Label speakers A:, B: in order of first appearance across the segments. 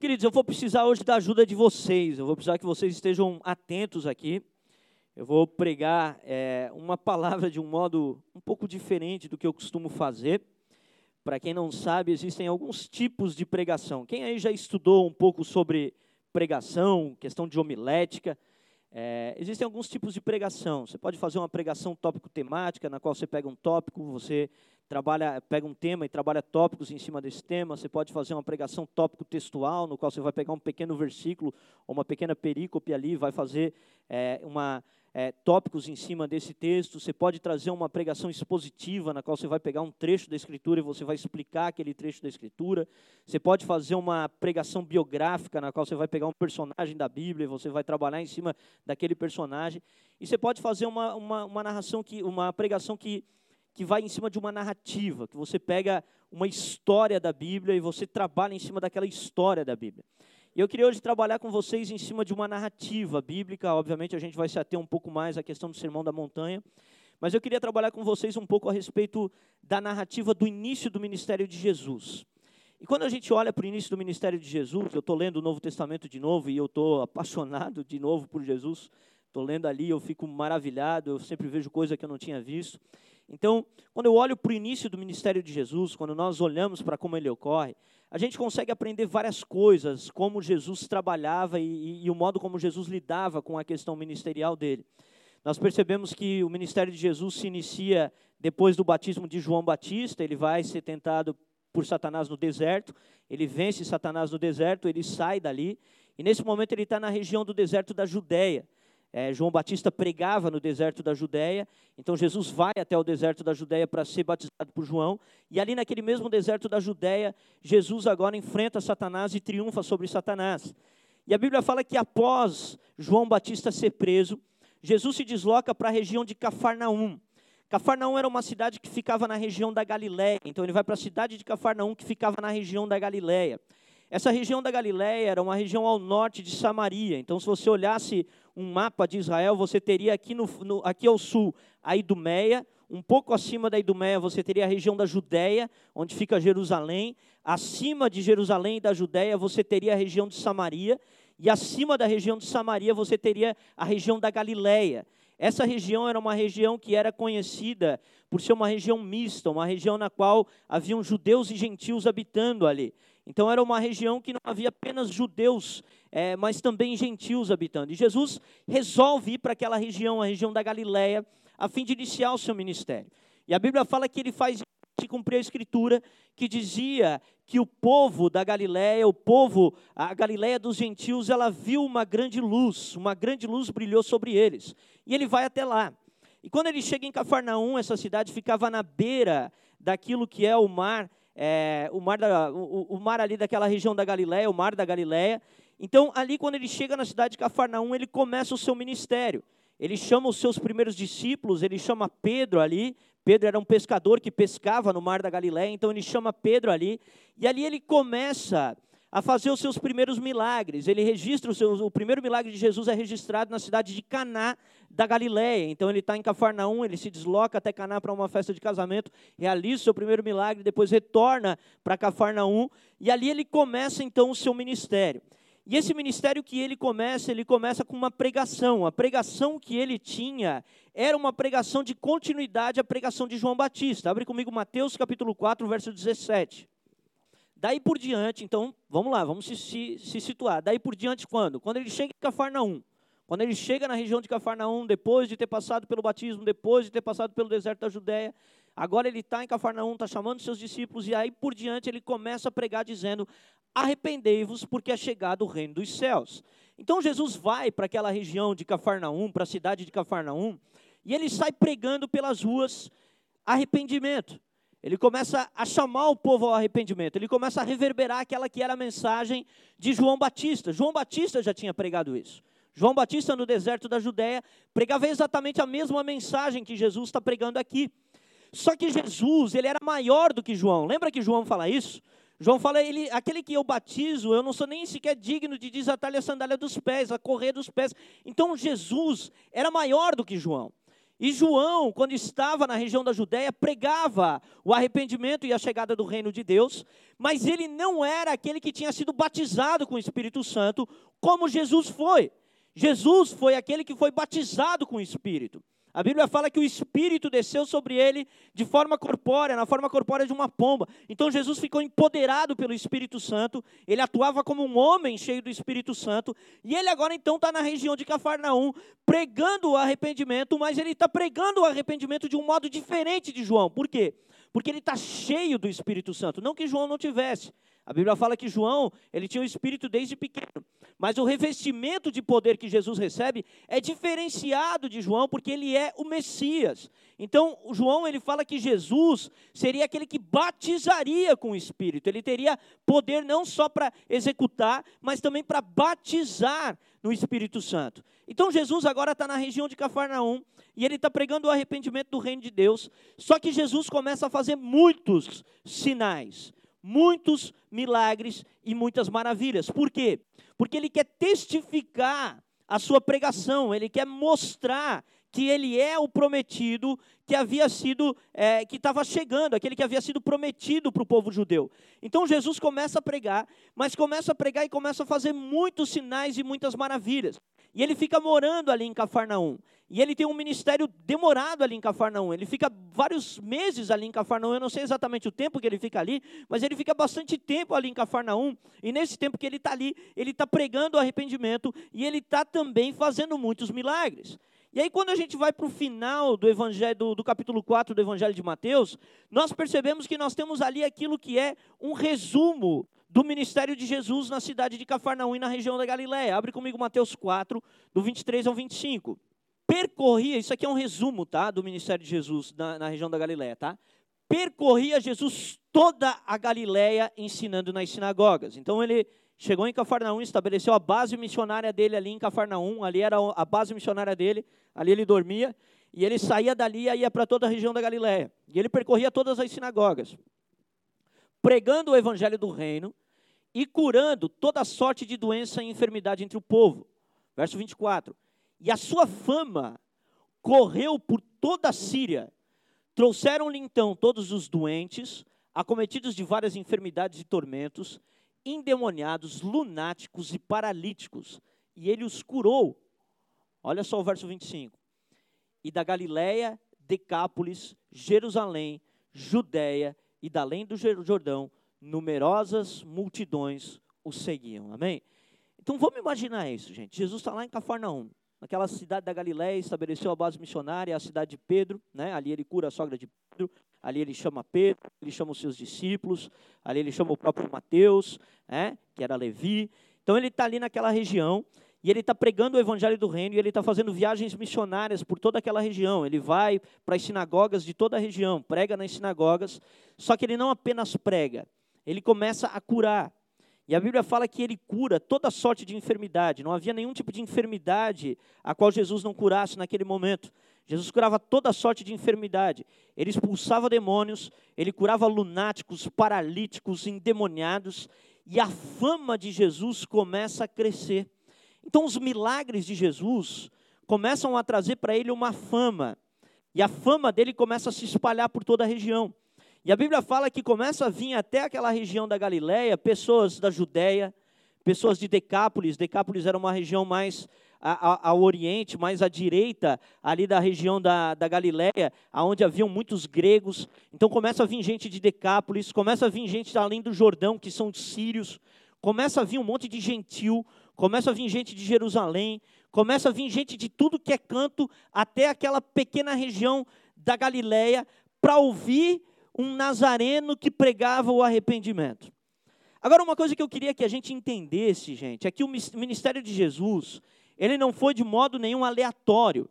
A: Queridos, eu vou precisar hoje da ajuda de vocês, eu vou precisar que vocês estejam atentos aqui. Eu vou pregar é, uma palavra de um modo um pouco diferente do que eu costumo fazer. Para quem não sabe, existem alguns tipos de pregação. Quem aí já estudou um pouco sobre pregação, questão de homilética? É, existem alguns tipos de pregação. Você pode fazer uma pregação tópico-temática, na qual você pega um tópico, você trabalha, pega um tema e trabalha tópicos em cima desse tema. Você pode fazer uma pregação tópico-textual, no qual você vai pegar um pequeno versículo ou uma pequena perícope ali, vai fazer é, uma é, tópicos em cima desse texto, você pode trazer uma pregação expositiva, na qual você vai pegar um trecho da Escritura e você vai explicar aquele trecho da Escritura. Você pode fazer uma pregação biográfica, na qual você vai pegar um personagem da Bíblia e você vai trabalhar em cima daquele personagem. E você pode fazer uma, uma, uma narração, que, uma pregação que, que vai em cima de uma narrativa, que você pega uma história da Bíblia e você trabalha em cima daquela história da Bíblia. E eu queria hoje trabalhar com vocês em cima de uma narrativa bíblica. Obviamente, a gente vai se ater um pouco mais à questão do Sermão da Montanha. Mas eu queria trabalhar com vocês um pouco a respeito da narrativa do início do ministério de Jesus. E quando a gente olha para o início do ministério de Jesus, eu estou lendo o Novo Testamento de novo e eu estou apaixonado de novo por Jesus. Estou lendo ali, eu fico maravilhado, eu sempre vejo coisa que eu não tinha visto. Então, quando eu olho para o início do ministério de Jesus, quando nós olhamos para como ele ocorre, a gente consegue aprender várias coisas, como Jesus trabalhava e, e, e, o modo como Jesus lidava com a questão ministerial dele. Nós percebemos que o ministério de Jesus se inicia depois do batismo de João Batista, ele vai ser tentado por Satanás no deserto, ele vence Satanás no deserto, ele sai dali, e nesse momento ele está na região do deserto da Judéia. É, João Batista pregava no deserto da Judéia, então Jesus vai até o deserto da Judéia para ser batizado por João, e ali naquele mesmo deserto da Judéia, Jesus agora enfrenta Satanás e triunfa sobre Satanás. E a Bíblia fala que após João Batista ser preso, Jesus se desloca para a região de Cafarnaum. Cafarnaum era uma cidade que ficava na região da Galiléia, então ele vai para a cidade de Cafarnaum que ficava na região da Galiléia. Essa região da Galiléia era uma região ao norte de Samaria. Então, se você olhasse um mapa de Israel, você teria aqui, no, no, aqui ao sul a Idumeia, um pouco acima da Idumeia você teria a região da Judéia, onde fica Jerusalém. Acima de Jerusalém e da Judéia você teria a região de Samaria. E acima da região de Samaria você teria a região da Galiléia. Essa região era uma região que era conhecida por ser uma região mista, uma região na qual haviam judeus e gentios habitando ali. Então era uma região que não havia apenas judeus, é, mas também gentios habitando. E Jesus resolve ir para aquela região, a região da Galiléia, a fim de iniciar o seu ministério. E a Bíblia fala que ele faz se cumprir a escritura que dizia que o povo da Galiléia, o povo, a Galiléia dos gentios, ela viu uma grande luz, uma grande luz brilhou sobre eles. E ele vai até lá. E quando ele chega em Cafarnaum, essa cidade ficava na beira daquilo que é o mar, é, o, mar da, o, o, mar ali daquela região da Galiléia, o mar da Galiléia. Então, ali quando ele chega na cidade de Cafarnaum, ele começa o seu ministério. Ele chama os seus primeiros discípulos, ele chama Pedro ali, Pedro era um pescador que pescava no mar da Galiléia, então ele chama Pedro ali, e ali ele começa a fazer os seus primeiros milagres. Ele registra o, seu, o primeiro milagre de Jesus é registrado na cidade de Caná da Galiléia. Então ele está em Cafarnaum, ele se desloca até Caná para uma festa de casamento, realiza o seu primeiro milagre, depois retorna para Cafarnaum e ali ele começa então o seu ministério. E esse ministério que ele começa, ele começa com uma pregação. A pregação que ele tinha era uma pregação de continuidade à pregação de João Batista. Abre comigo Mateus capítulo 4, verso 17. Daí por diante, então, vamos lá, vamos se, se, se situar. Daí por diante quando? Quando ele chega em Cafarnaum. Quando ele chega na região de Cafarnaum, depois de ter passado pelo batismo, depois de ter passado pelo deserto da Judéia, agora ele está em Cafarnaum, está chamando seus discípulos, e aí por diante ele começa a pregar dizendo: arrependei-vos, porque é chegado o reino dos céus. Então Jesus vai para aquela região de Cafarnaum, para a cidade de Cafarnaum, e ele sai pregando pelas ruas arrependimento. Ele começa a chamar o povo ao arrependimento, ele começa a reverberar aquela que era a mensagem de João Batista. João Batista já tinha pregado isso. João Batista, no deserto da Judéia, pregava exatamente a mesma mensagem que Jesus está pregando aqui. Só que Jesus, ele era maior do que João. Lembra que João fala isso? João fala, ele, aquele que eu batizo, eu não sou nem sequer digno de desatar a sandália dos pés, a correr dos pés. Então Jesus era maior do que João. E João, quando estava na região da Judéia, pregava o arrependimento e a chegada do reino de Deus, mas ele não era aquele que tinha sido batizado com o Espírito Santo, como Jesus foi. Jesus foi aquele que foi batizado com o Espírito. A Bíblia fala que o Espírito desceu sobre ele de forma corpórea, na forma corpórea de uma pomba. Então Jesus ficou empoderado pelo Espírito Santo, ele atuava como um homem cheio do Espírito Santo, e ele agora então está na região de Cafarnaum, pregando o arrependimento, mas ele está pregando o arrependimento de um modo diferente de João. Por quê? Porque ele está cheio do Espírito Santo, não que João não tivesse. A Bíblia fala que João, ele tinha o Espírito desde pequeno. Mas o revestimento de poder que Jesus recebe é diferenciado de João, porque ele é o Messias. Então, João, ele fala que Jesus seria aquele que batizaria com o Espírito. Ele teria poder não só para executar, mas também para batizar no Espírito Santo. Então, Jesus agora está na região de Cafarnaum, e ele está pregando o arrependimento do reino de Deus. Só que Jesus começa a fazer muitos sinais muitos milagres e muitas maravilhas. Por quê? Porque ele quer testificar a sua pregação, ele quer mostrar que ele é o prometido que havia sido, é, que estava chegando, aquele que havia sido prometido para o povo judeu. Então Jesus começa a pregar, mas começa a pregar e começa a fazer muitos sinais e muitas maravilhas. E ele fica morando ali em Cafarnaum. E ele tem um ministério demorado ali em Cafarnaum. Ele fica vários meses ali em Cafarnaum. Eu não sei exatamente o tempo que ele fica ali, mas ele fica bastante tempo ali em Cafarnaum. E nesse tempo que ele está ali, ele está pregando o arrependimento e ele está também fazendo muitos milagres. E aí, quando a gente vai para o final do, evangelho, do, do, capítulo 4 do Evangelho de Mateus, nós percebemos que nós temos ali aquilo que é um resumo do ministério de Jesus na cidade de Cafarnaum e na região da Galiléia. Abre comigo Mateus 4, do 23 ao 25. Percorria, isso aqui é um resumo, tá, do ministério de Jesus na, na região da Galiléia, tá? Percorria Jesus toda a Galiléia ensinando nas sinagogas. Então ele chegou em Cafarnaum, estabeleceu a base missionária dele ali em Cafarnaum, ali era a base missionária dele, ali ele dormia, e ele saía dali e ia para toda a região da Galiléia. E ele percorria todas as sinagogas, pregando o evangelho do reino e curando toda sorte de doença e enfermidade entre o povo. Verso 24. E a sua fama correu por toda a Síria. Trouxeram-lhe então todos os doentes, acometidos de várias enfermidades e tormentos, endemoniados, lunáticos e paralíticos, e ele os curou. Olha só o verso 25. E da Galiléia, Decápolis, Jerusalém, Judéia e da além do Jordão, numerosas multidões o seguiam. Amém? Então vamos imaginar isso, gente. Jesus está lá em Cafarnaum, naquela cidade da Galiléia, estabeleceu a base missionária, a cidade de Pedro, né? ali ele cura a sogra de Pedro, ali ele chama Pedro, ele chama os seus discípulos, ali ele chama o próprio Mateus, né? que era Levi. Então ele está ali naquela região, e ele está pregando o evangelho do reino, e ele está fazendo viagens missionárias por toda aquela região. Ele vai para as sinagogas de toda a região, prega nas sinagogas, só que ele não apenas prega, ele começa a curar. E a Bíblia fala que ele cura toda sorte de enfermidade. Não havia nenhum tipo de enfermidade a qual Jesus não curasse naquele momento. Jesus curava toda sorte de enfermidade. Ele expulsava demônios, ele curava lunáticos, paralíticos, endemoniados. E a fama de Jesus começa a crescer. Então, os milagres de Jesus começam a trazer para ele uma fama. E a fama dele começa a se espalhar por toda a região. E a Bíblia fala que começa a vir até aquela região da Galiléia pessoas da Judéia, pessoas de Decápolis. Decápolis era uma região mais ao oriente, mais à direita, ali da região da, da Galiléia, onde haviam muitos gregos. Então começa a vir gente de Decápolis, começa a vir gente além do Jordão, que são sírios, começa a vir um monte de gentil, começa a vir gente de Jerusalém, começa a vir gente de tudo que é canto, até aquela pequena região da Galiléia, para ouvir um nazareno que pregava o arrependimento. Agora, uma coisa que eu queria que a gente entendesse, gente, é que o ministério de Jesus, ele não foi de modo nenhum aleatório.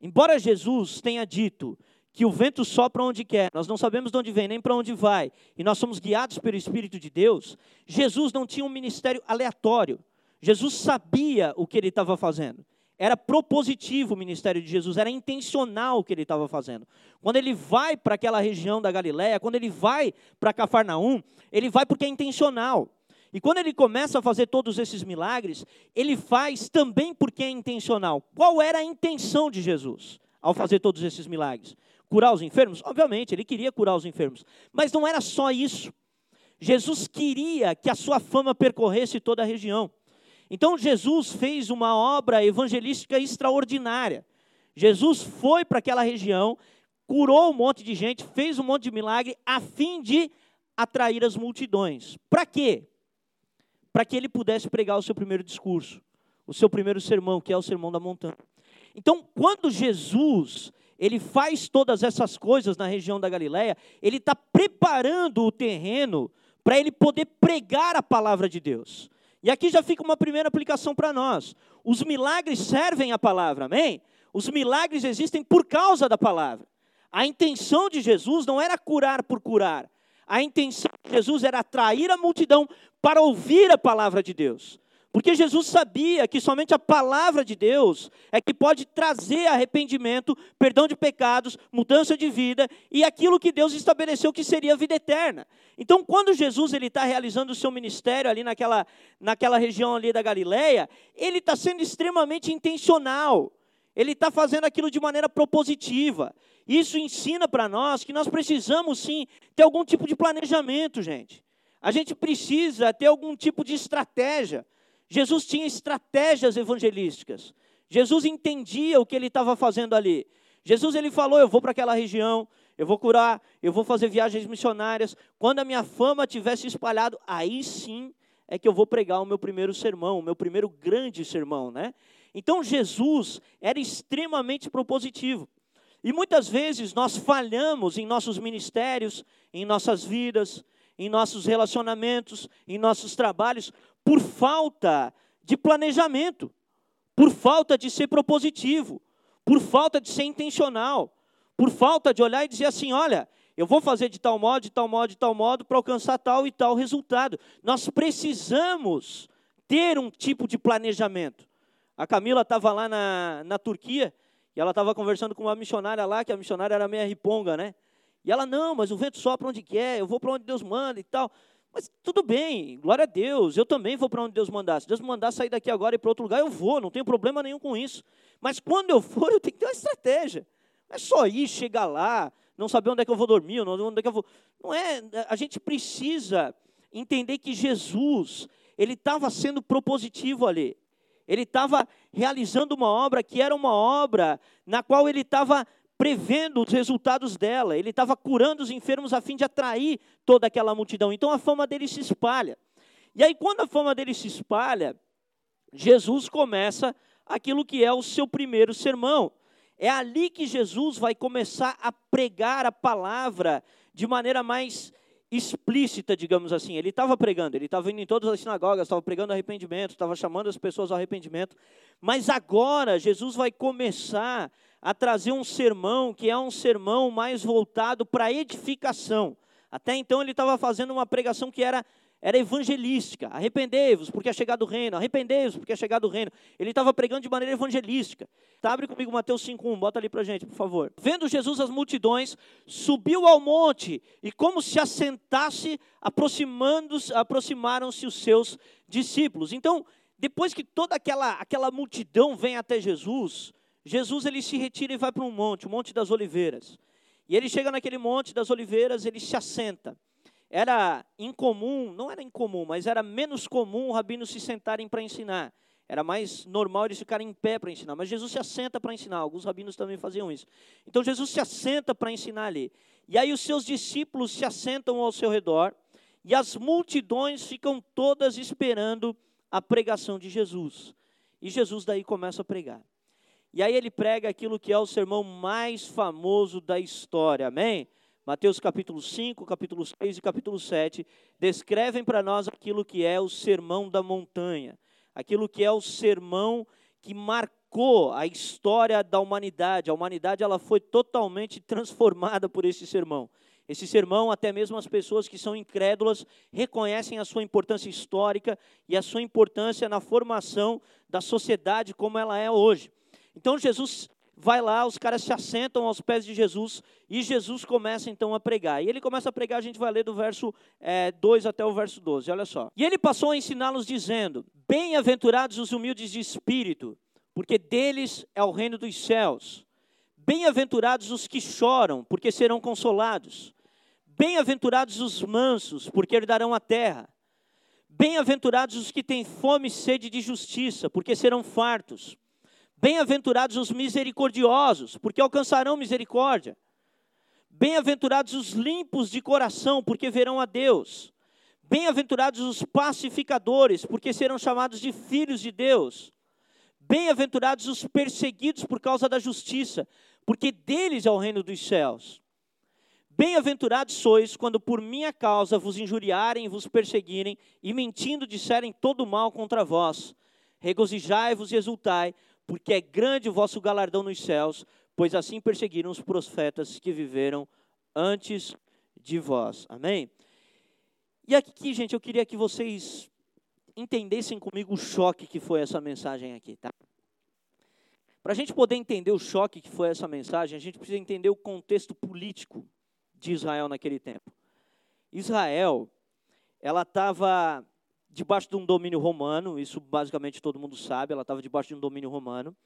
A: Embora Jesus tenha dito que o vento sopra onde quer, nós não sabemos de onde vem nem para onde vai, e nós somos guiados pelo Espírito de Deus, Jesus não tinha um ministério aleatório. Jesus sabia o que ele estava fazendo. Era propositivo o ministério de Jesus, era intencional o que ele estava fazendo. Quando ele vai para aquela região da Galiléia, quando ele vai para Cafarnaum, ele vai porque é intencional. E quando ele começa a fazer todos esses milagres, ele faz também porque é intencional. Qual era a intenção de Jesus? ao fazer todos esses milagres? Curar os enfermos? Obviamente, ele queria curar os enfermos. Mas não era só isso. Jesus queria que a sua fama percorresse toda a região. Então Jesus fez uma obra evangelística extraordinária. Jesus foi para aquela região, curou um monte de gente, fez um monte de milagre a fim de atrair as multidões. Para quê? Para que ele pudesse pregar o seu primeiro discurso, o seu primeiro sermão, que é o sermão da montanha. Então, quando Jesus ele faz todas essas coisas na região da Galiléia, ele está preparando o terreno para ele poder pregar a palavra de Deus. E aqui já fica uma primeira aplicação para nós. Os milagres servem à palavra, amém? Os milagres existem por causa da palavra. A intenção de Jesus não era curar por curar. A intenção de Jesus era atrair a multidão para ouvir a palavra de Deus. Porque Jesus sabia que somente a palavra de Deus é que pode trazer arrependimento, perdão de pecados, mudança de vida e aquilo que Deus estabeleceu que seria a vida eterna. Então, quando Jesus ele está realizando o seu ministério ali naquela, naquela região ali da Galileia, ele está sendo extremamente intencional. Ele está fazendo aquilo de maneira propositiva. Isso ensina para nós que nós precisamos sim ter algum tipo de planejamento, gente. A gente precisa ter algum tipo de estratégia. Jesus tinha estratégias evangelísticas. Jesus entendia o que ele estava fazendo ali. Jesus ele falou: Eu vou para aquela região, eu vou curar, eu vou fazer viagens missionárias. Quando a minha fama tivesse espalhado, aí sim é que eu vou pregar o meu primeiro sermão, o meu primeiro grande sermão, né? Então Jesus era extremamente propositivo. E muitas vezes nós falhamos em nossos ministérios, em nossas vidas, em nossos relacionamentos, em nossos trabalhos, por falta de planejamento, por falta de ser propositivo, por falta de ser intencional, por falta de olhar e dizer assim: olha, eu vou fazer de tal modo, de tal modo, de tal modo, para alcançar tal e tal resultado. Nós precisamos ter um tipo de planejamento. A Camila estava lá na, na Turquia e ela estava conversando com uma missionária lá, que a missionária era meia riponga, né? E ela, não, mas o vento sopra onde quer, eu vou para onde Deus manda e tal. Mas tudo bem, glória a Deus, eu também vou para onde Deus mandar. Se Deus mandar sair daqui agora e para outro lugar, eu vou, não tenho problema nenhum com isso. Mas quando eu for, eu tenho que ter uma estratégia. Não é só ir, chegar lá, não saber onde é que eu vou dormir, onde é que eu vou. Não é, a gente precisa entender que Jesus, ele estava sendo propositivo ali. Ele estava realizando uma obra que era uma obra na qual ele estava prevendo os resultados dela. Ele estava curando os enfermos a fim de atrair toda aquela multidão. Então a fama dele se espalha. E aí, quando a fama dele se espalha, Jesus começa aquilo que é o seu primeiro sermão. É ali que Jesus vai começar a pregar a palavra de maneira mais explícita, digamos assim. Ele estava pregando, ele estava indo em todas as sinagogas, estava pregando arrependimento, estava chamando as pessoas ao arrependimento. Mas agora Jesus vai começar a trazer um sermão que é um sermão mais voltado para edificação. Até então ele estava fazendo uma pregação que era, era evangelística. Arrependei-vos, porque é chegado o reino. Arrependei-vos, porque é chegado o reino. Ele estava pregando de maneira evangelística. Tá, abre comigo Mateus 5.1, bota ali para gente, por favor. Vendo Jesus as multidões, subiu ao monte, e como se assentasse, aproximaram-se os seus discípulos. Então, depois que toda aquela, aquela multidão vem até Jesus, Jesus ele se retira e vai para um monte, o Monte das Oliveiras. E ele chega naquele Monte das Oliveiras, ele se assenta. Era incomum, não era incomum, mas era menos comum rabinos se sentarem para ensinar. Era mais normal eles ficarem em pé para ensinar. Mas Jesus se assenta para ensinar. Alguns rabinos também faziam isso. Então Jesus se assenta para ensinar ali. E aí os seus discípulos se assentam ao seu redor. E as multidões ficam todas esperando a pregação de Jesus. E Jesus daí começa a pregar. E aí ele prega aquilo que é o sermão mais famoso da história, amém? Mateus capítulo 5, capítulo 6 e capítulo 7 descrevem para nós aquilo que é o sermão da montanha, aquilo que é o sermão que marcou a história da humanidade. A humanidade ela foi totalmente transformada por esse sermão. Esse sermão, até mesmo as pessoas que são incrédulas reconhecem a sua importância histórica e a sua importância na formação da sociedade como ela é hoje. Então Jesus vai lá, os caras se assentam aos pés de Jesus e Jesus começa então a pregar. E ele começa a pregar, a gente vai ler do verso é, 2 até o verso 12, olha só. E ele passou a ensiná-los dizendo: Bem-aventurados os humildes de espírito, porque deles é o reino dos céus. Bem-aventurados os que choram, porque serão consolados. Bem-aventurados os mansos, porque herdarão a terra. Bem-aventurados os que têm fome e sede de justiça, porque serão fartos. Bem-aventurados os misericordiosos, porque alcançarão misericórdia. Bem-aventurados os limpos de coração, porque verão a Deus. Bem-aventurados os pacificadores, porque serão chamados de filhos de Deus. Bem-aventurados os perseguidos por causa da justiça, porque deles é o reino dos céus. Bem-aventurados sois quando por minha causa vos injuriarem e vos perseguirem, e mentindo disserem todo mal contra vós. Regozijai-vos e exultai, porque é grande o vosso galardão nos céus, pois assim perseguiram os profetas que viveram antes de vós. Amém? E aqui, gente, eu queria que vocês entendessem comigo o choque que foi essa mensagem aqui, tá? Para a gente poder entender o choque que foi essa mensagem, a gente precisa entender o contexto político de Israel naquele tempo. Israel, ela estava debaixo de um domínio romano, isso basicamente todo mundo sabe, ela estava debaixo de um domínio romano.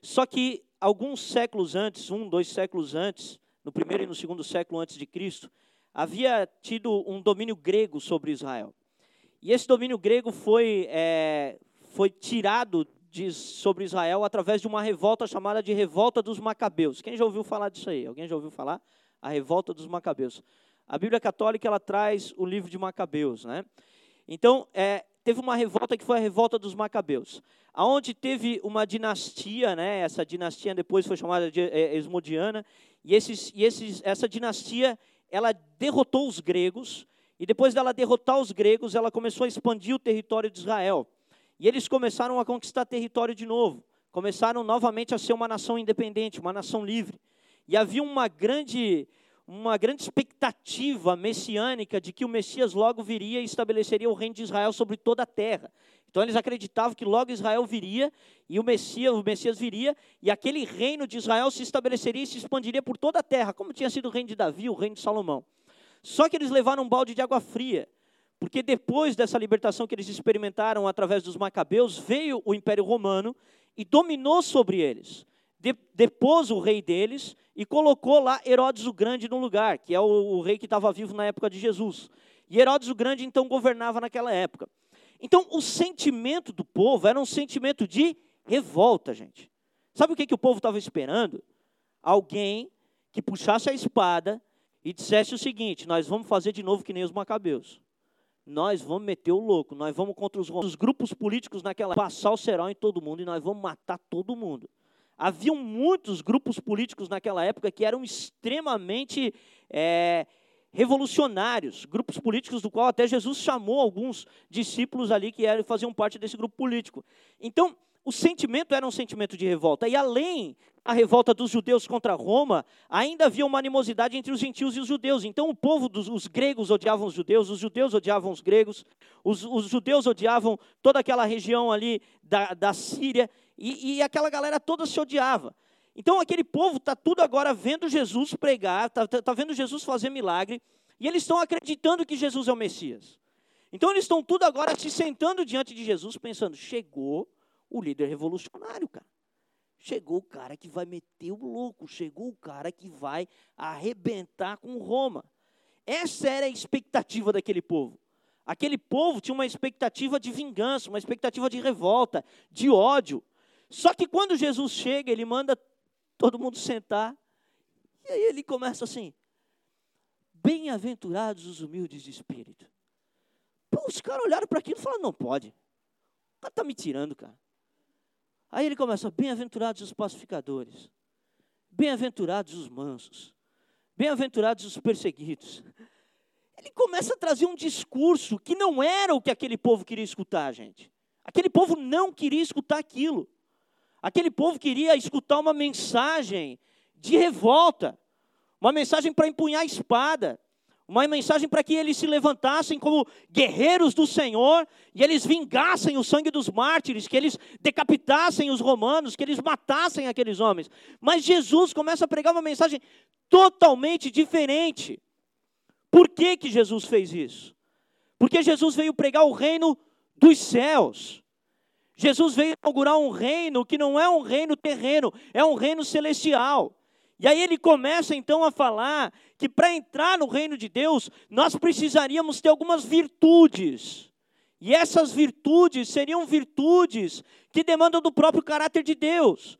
A: Só que alguns séculos antes, um, dois séculos antes, no primeiro e no segundo século antes de Cristo, havia tido um domínio grego sobre Israel. E esse domínio grego foi, é, foi tirado de, sobre Israel através de uma revolta chamada de Revolta dos Macabeus. Quem já ouviu falar disso aí? Alguém já ouviu falar? a revolta dos Macabeus. A Bíblia Católica ela traz o livro de Macabeus, né? Então, é, teve uma revolta que foi a revolta dos Macabeus, aonde teve uma dinastia, né? Essa dinastia depois foi chamada de é, Esmodiana, e, esses, e esses, essa dinastia ela derrotou os gregos e depois dela derrotar os gregos, ela começou a expandir o território de Israel. E eles começaram a conquistar território de novo. Começaram novamente a ser uma nação independente, uma nação livre. E havia uma grande, uma grande expectativa messiânica de que o Messias logo viria e estabeleceria o reino de Israel sobre toda a terra. Então eles acreditavam que logo Israel viria e o Messias, o Messias viria e aquele reino de Israel se estabeleceria e se expandiria por toda a terra, como tinha sido o reino de Davi, o reino de Salomão. Só que eles levaram um balde de água fria, porque depois dessa libertação que eles experimentaram através dos macabeus, veio o Império Romano e dominou sobre eles depôs o rei deles e colocou lá Herodes o Grande no lugar, que é o, o rei que estava vivo na época de Jesus. E Herodes o Grande então governava naquela época. Então o sentimento do povo era um sentimento de revolta, gente. Sabe o que, que o povo estava esperando? Alguém que puxasse a espada e dissesse o seguinte: nós vamos fazer de novo que nem os macabeus. Nós vamos meter o louco, nós vamos contra os, os grupos políticos naquela passar o cerol em todo mundo e nós vamos matar todo mundo. Haviam muitos grupos políticos naquela época que eram extremamente é, revolucionários, grupos políticos do qual até Jesus chamou alguns discípulos ali que eram, faziam parte desse grupo político. Então, o sentimento era um sentimento de revolta. E além da revolta dos judeus contra Roma, ainda havia uma animosidade entre os gentios e os judeus. Então o povo dos os gregos odiavam os judeus, os judeus odiavam os gregos, os, os judeus odiavam toda aquela região ali da, da Síria, e, e aquela galera toda se odiava. Então aquele povo está tudo agora vendo Jesus pregar, está tá, tá vendo Jesus fazer milagre, e eles estão acreditando que Jesus é o Messias. Então eles estão tudo agora se sentando diante de Jesus, pensando: chegou o líder revolucionário, cara. Chegou o cara que vai meter o louco, chegou o cara que vai arrebentar com Roma. Essa era a expectativa daquele povo. Aquele povo tinha uma expectativa de vingança, uma expectativa de revolta, de ódio. Só que quando Jesus chega, ele manda todo mundo sentar. E aí ele começa assim: Bem-aventurados os humildes de espírito. Pô, os caras olharam para aquilo e falaram: Não pode. O cara está me tirando, cara. Aí ele começa: Bem-aventurados os pacificadores. Bem-aventurados os mansos. Bem-aventurados os perseguidos. Ele começa a trazer um discurso que não era o que aquele povo queria escutar, gente. Aquele povo não queria escutar aquilo. Aquele povo queria escutar uma mensagem de revolta, uma mensagem para empunhar a espada, uma mensagem para que eles se levantassem como guerreiros do Senhor e eles vingassem o sangue dos mártires, que eles decapitassem os romanos, que eles matassem aqueles homens. Mas Jesus começa a pregar uma mensagem totalmente diferente. Por que, que Jesus fez isso? Porque Jesus veio pregar o reino dos céus. Jesus veio inaugurar um reino que não é um reino terreno, é um reino celestial. E aí ele começa então a falar que para entrar no reino de Deus, nós precisaríamos ter algumas virtudes. E essas virtudes seriam virtudes que demandam do próprio caráter de Deus.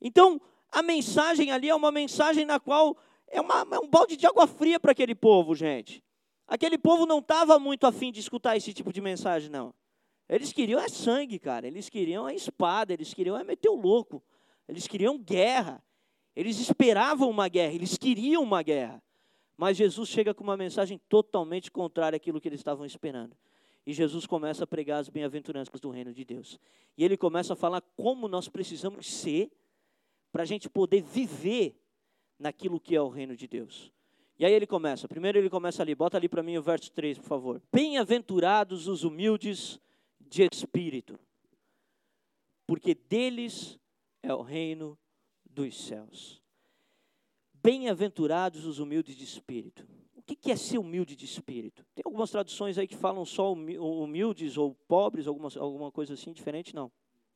A: Então, a mensagem ali é uma mensagem na qual é, uma, é um balde de água fria para aquele povo, gente. Aquele povo não estava muito afim de escutar esse tipo de mensagem, não. Eles queriam é sangue, cara. Eles queriam a espada, eles queriam é meter o louco. Eles queriam guerra. Eles esperavam uma guerra, eles queriam uma guerra. Mas Jesus chega com uma mensagem totalmente contrária àquilo que eles estavam esperando. E Jesus começa a pregar as bem-aventuranças do reino de Deus. E ele começa a falar como nós precisamos ser para a gente poder viver naquilo que é o reino de Deus. E aí ele começa, primeiro ele começa ali, bota ali para mim o verso 3, por favor. Bem-aventurados os humildes de espírito, porque deles é o reino dos céus. Bem-aventurados os humildes de espírito. O que é ser humilde de espírito? Tem algumas traduções aí que falam só humildes ou pobres, alguma, alguma coisa assim diferente? Não.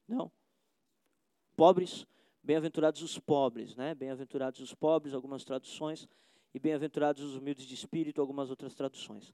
A: Não. Pobres, bem-aventurados os pobres, né? Bem-aventurados os pobres, algumas traduções, e bem-aventurados os humildes de espírito, algumas outras traduções.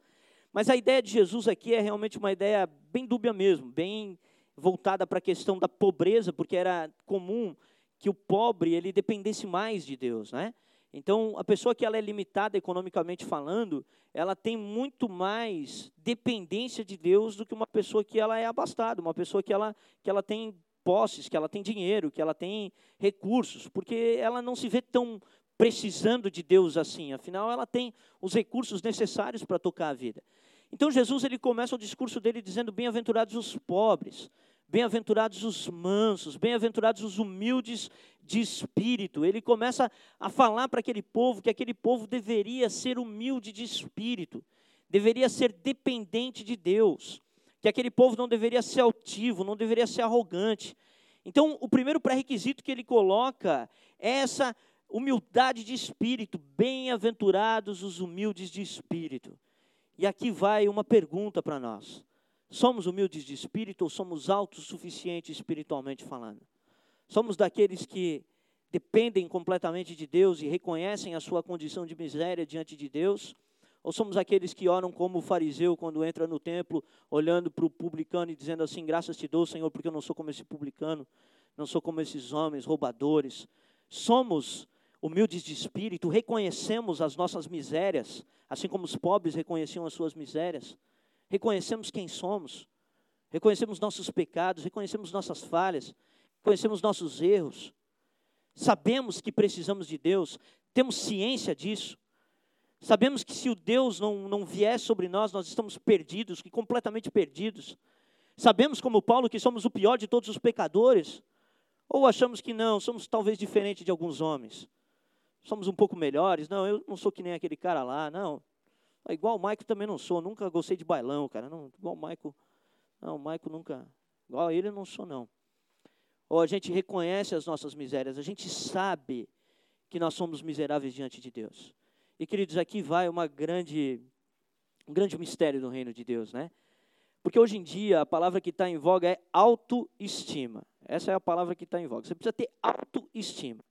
A: Mas a ideia de Jesus aqui é realmente uma ideia bem dúbia mesmo, bem voltada para a questão da pobreza, porque era comum que o pobre ele dependesse mais de Deus, né? Então, a pessoa que ela é limitada economicamente falando, ela tem muito mais dependência de Deus do que uma pessoa que ela é abastada, uma pessoa que ela, que ela tem posses, que ela tem dinheiro, que ela tem recursos, porque ela não se vê tão precisando de Deus assim, afinal ela tem os recursos necessários para tocar a vida. Então Jesus ele começa o discurso dele dizendo: "Bem-aventurados os pobres, Bem-aventurados os mansos, bem-aventurados os humildes de espírito. Ele começa a falar para aquele povo que aquele povo deveria ser humilde de espírito, deveria ser dependente de Deus, que aquele povo não deveria ser altivo, não deveria ser arrogante. Então, o primeiro pré-requisito que ele coloca é essa humildade de espírito. Bem-aventurados os humildes de espírito. E aqui vai uma pergunta para nós. Somos humildes de espírito ou somos autossuficientes espiritualmente falando? Somos daqueles que dependem completamente de Deus e reconhecem a sua condição de miséria diante de Deus? Ou somos aqueles que oram como o fariseu quando entra no templo, olhando para o publicano e dizendo assim: Graças te dou, Senhor, porque eu não sou como esse publicano, não sou como esses homens roubadores. Somos humildes de espírito, reconhecemos as nossas misérias, assim como os pobres reconheciam as suas misérias reconhecemos quem somos, reconhecemos nossos pecados, reconhecemos nossas falhas, reconhecemos nossos erros, sabemos que precisamos de Deus, temos ciência disso. Sabemos que se o Deus não, não vier sobre nós, nós estamos perdidos, que completamente perdidos. Sabemos, como Paulo, que somos o pior de todos os pecadores. Ou achamos que não, somos talvez diferentes de alguns homens. Somos um pouco melhores. Não, eu não sou que nem aquele cara lá. Não, ah, igual o Maico também não sou, nunca gostei de bailão, cara. Não, igual o Maico, não, o Maico nunca, igual a ele eu não sou não. Ou a gente reconhece as nossas misérias, a gente sabe que nós somos miseráveis diante de Deus. E queridos, aqui vai uma grande, um grande mistério do reino de Deus, né? Porque hoje em dia a palavra que está em voga é autoestima. Essa é a palavra que está em voga. Você precisa ter autoestima.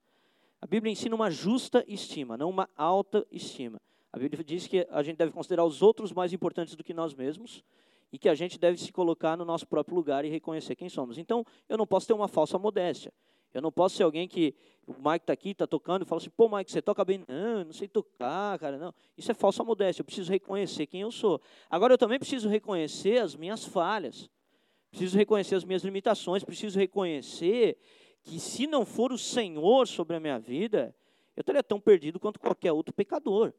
A: A Bíblia ensina uma justa estima, não uma alta estima. A Bíblia diz que a gente deve considerar os outros mais importantes do que nós mesmos e que a gente deve se colocar no nosso próprio lugar e reconhecer quem somos. Então, eu não posso ter uma falsa modéstia. Eu não posso ser alguém que o Mike está aqui, está tocando e fala assim, pô, Mike, você toca bem. Não, não sei tocar, cara, não. Isso é falsa modéstia, eu preciso reconhecer quem eu sou. Agora, eu também preciso reconhecer as minhas falhas. Preciso reconhecer as minhas limitações, preciso reconhecer que se não for o Senhor sobre a minha vida, eu estaria tão perdido quanto qualquer outro pecador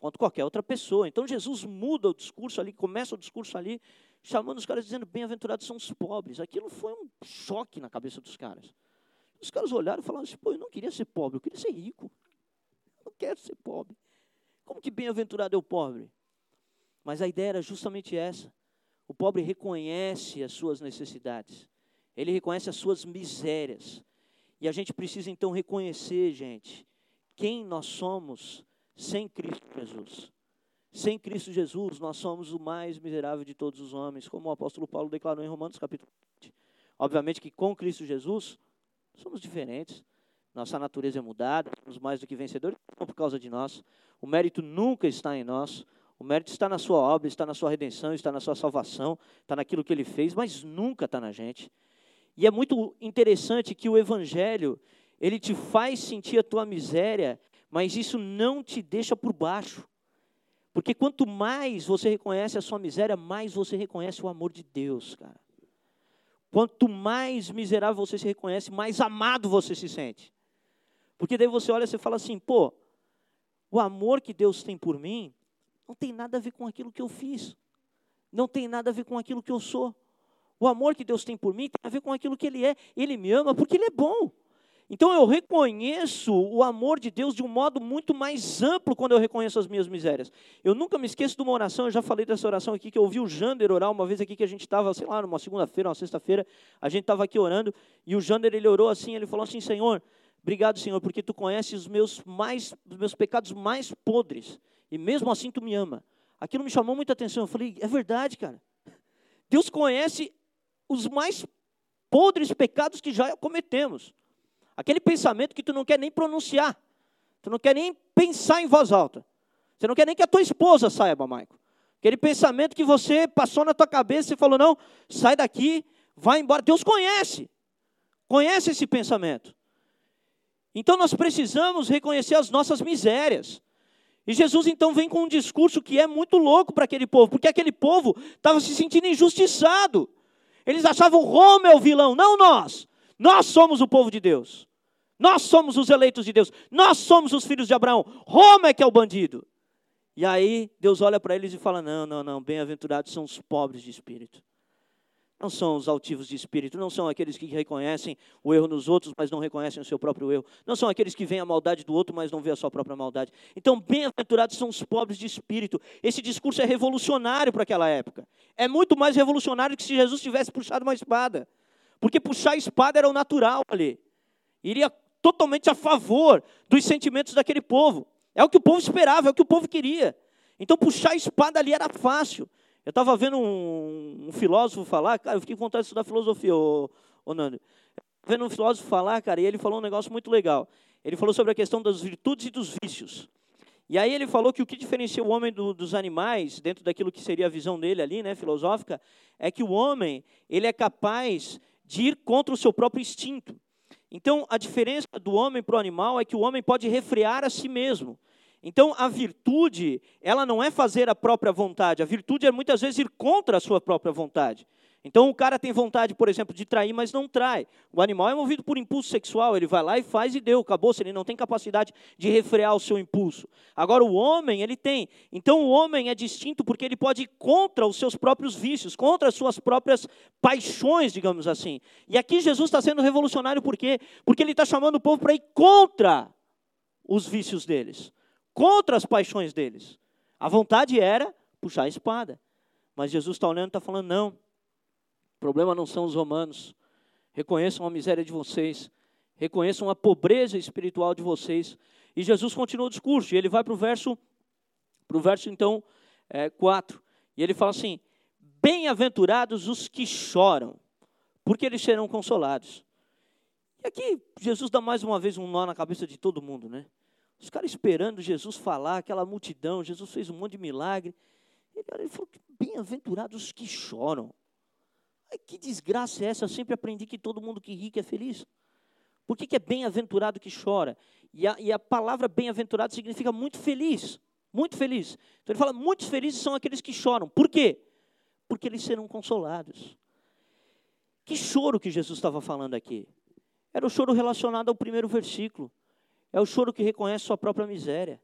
A: quanto qualquer outra pessoa. Então Jesus muda o discurso ali, começa o discurso ali, chamando os caras dizendo: bem-aventurados são os pobres. Aquilo foi um choque na cabeça dos caras. Os caras olharam e falaram assim: pô, eu não queria ser pobre, eu queria ser rico. Eu não quero ser pobre. Como que bem-aventurado é o pobre? Mas a ideia era justamente essa. O pobre reconhece as suas necessidades, ele reconhece as suas misérias. E a gente precisa então reconhecer, gente, quem nós somos sem Cristo Jesus. Sem Cristo Jesus, nós somos o mais miserável de todos os homens, como o apóstolo Paulo declarou em Romanos capítulo 20. Obviamente que com Cristo Jesus, somos diferentes. Nossa natureza é mudada, somos mais do que vencedores, não por causa de nós. O mérito nunca está em nós. O mérito está na sua obra, está na sua redenção, está na sua salvação, está naquilo que ele fez, mas nunca está na gente. E é muito interessante que o evangelho, ele te faz sentir a tua miséria, mas isso não te deixa por baixo. Porque quanto mais você reconhece a sua miséria, mais você reconhece o amor de Deus, cara. Quanto mais miserável você se reconhece, mais amado você se sente. Porque daí você olha e fala assim, pô, o amor que Deus tem por mim não tem nada a ver com aquilo que eu fiz. Não tem nada a ver com aquilo que eu sou. O amor que Deus tem por mim tem a ver com aquilo que Ele é. Ele me ama porque Ele é bom. Então eu reconheço o amor de Deus de um modo muito mais amplo quando eu reconheço as minhas misérias. Eu nunca me esqueço de uma oração, eu já falei dessa oração aqui, que eu ouvi o Jander orar uma vez aqui que a gente estava, sei lá, numa segunda-feira, uma sexta-feira, a gente estava aqui orando, e o Jander ele orou assim, ele falou assim, Senhor, obrigado Senhor, porque Tu conheces os meus, mais, os meus pecados mais podres, e mesmo assim tu me ama. Aquilo me chamou muita atenção. Eu falei, é verdade, cara. Deus conhece os mais podres pecados que já cometemos. Aquele pensamento que tu não quer nem pronunciar. Tu não quer nem pensar em voz alta. Você não quer nem que a tua esposa saiba, Maico. Aquele pensamento que você passou na tua cabeça e falou: não, sai daqui, vai embora. Deus conhece. Conhece esse pensamento. Então nós precisamos reconhecer as nossas misérias. E Jesus então vem com um discurso que é muito louco para aquele povo, porque aquele povo estava se sentindo injustiçado. Eles achavam Roma é o vilão, não nós. Nós somos o povo de Deus. Nós somos os eleitos de Deus. Nós somos os filhos de Abraão. Roma é que é o bandido. E aí Deus olha para eles e fala: Não, não, não, bem-aventurados são os pobres de espírito. Não são os altivos de espírito, não são aqueles que reconhecem o erro nos outros, mas não reconhecem o seu próprio erro. Não são aqueles que veem a maldade do outro, mas não veem a sua própria maldade. Então, bem-aventurados são os pobres de espírito. Esse discurso é revolucionário para aquela época. É muito mais revolucionário que se Jesus tivesse puxado uma espada. Porque puxar a espada era o natural ali. Iria totalmente a favor dos sentimentos daquele povo. É o que o povo esperava, é o que o povo queria. Então, puxar a espada ali era fácil. Eu estava vendo um, um, filósofo falar, cara, eu fiquei com vontade de estudar filosofia, ô, ô Nando. Vendo um filósofo falar, cara, e ele falou um negócio muito legal. Ele falou sobre a questão das virtudes e dos vícios. E aí ele falou que o que diferencia o homem do, dos animais, dentro daquilo que seria a visão dele ali, né, filosófica, é que o homem, ele é capaz de ir contra o seu próprio instinto. Então, a diferença do homem para o animal é que o homem pode refrear a si mesmo. Então, a virtude, ela não é fazer a própria vontade, a virtude é muitas vezes ir contra a sua própria vontade. Então, o cara tem vontade, por exemplo, de trair, mas não trai. O animal é movido por impulso sexual, ele vai lá e faz e deu, acabou, se ele não tem capacidade de refrear o seu impulso. Agora, o homem, ele tem. Então, o homem é distinto porque ele pode ir contra os seus próprios vícios, contra as suas próprias paixões, digamos assim. E aqui Jesus está sendo revolucionário por quê? Porque ele está chamando o povo para ir contra os vícios deles contra as paixões deles. A vontade era puxar a espada. Mas Jesus está olhando e está falando: não, o problema não são os romanos. Reconheçam a miséria de vocês, reconheçam a pobreza espiritual de vocês. E Jesus continua o discurso, e ele vai para o verso, para o verso então é, 4. E ele fala assim: Bem-aventurados os que choram, porque eles serão consolados. E aqui Jesus dá mais uma vez um nó na cabeça de todo mundo, né? Os caras esperando Jesus falar, aquela multidão, Jesus fez um monte de milagre. Ele, ele falou bem-aventurados os que choram. Ai, que desgraça é essa? Eu sempre aprendi que todo mundo que ri que é feliz. Por que, que é bem-aventurado que chora? E a, e a palavra bem-aventurado significa muito feliz. Muito feliz. Então ele fala: muitos felizes são aqueles que choram. Por quê? Porque eles serão consolados. Que choro que Jesus estava falando aqui? Era o choro relacionado ao primeiro versículo. É o choro que reconhece sua própria miséria.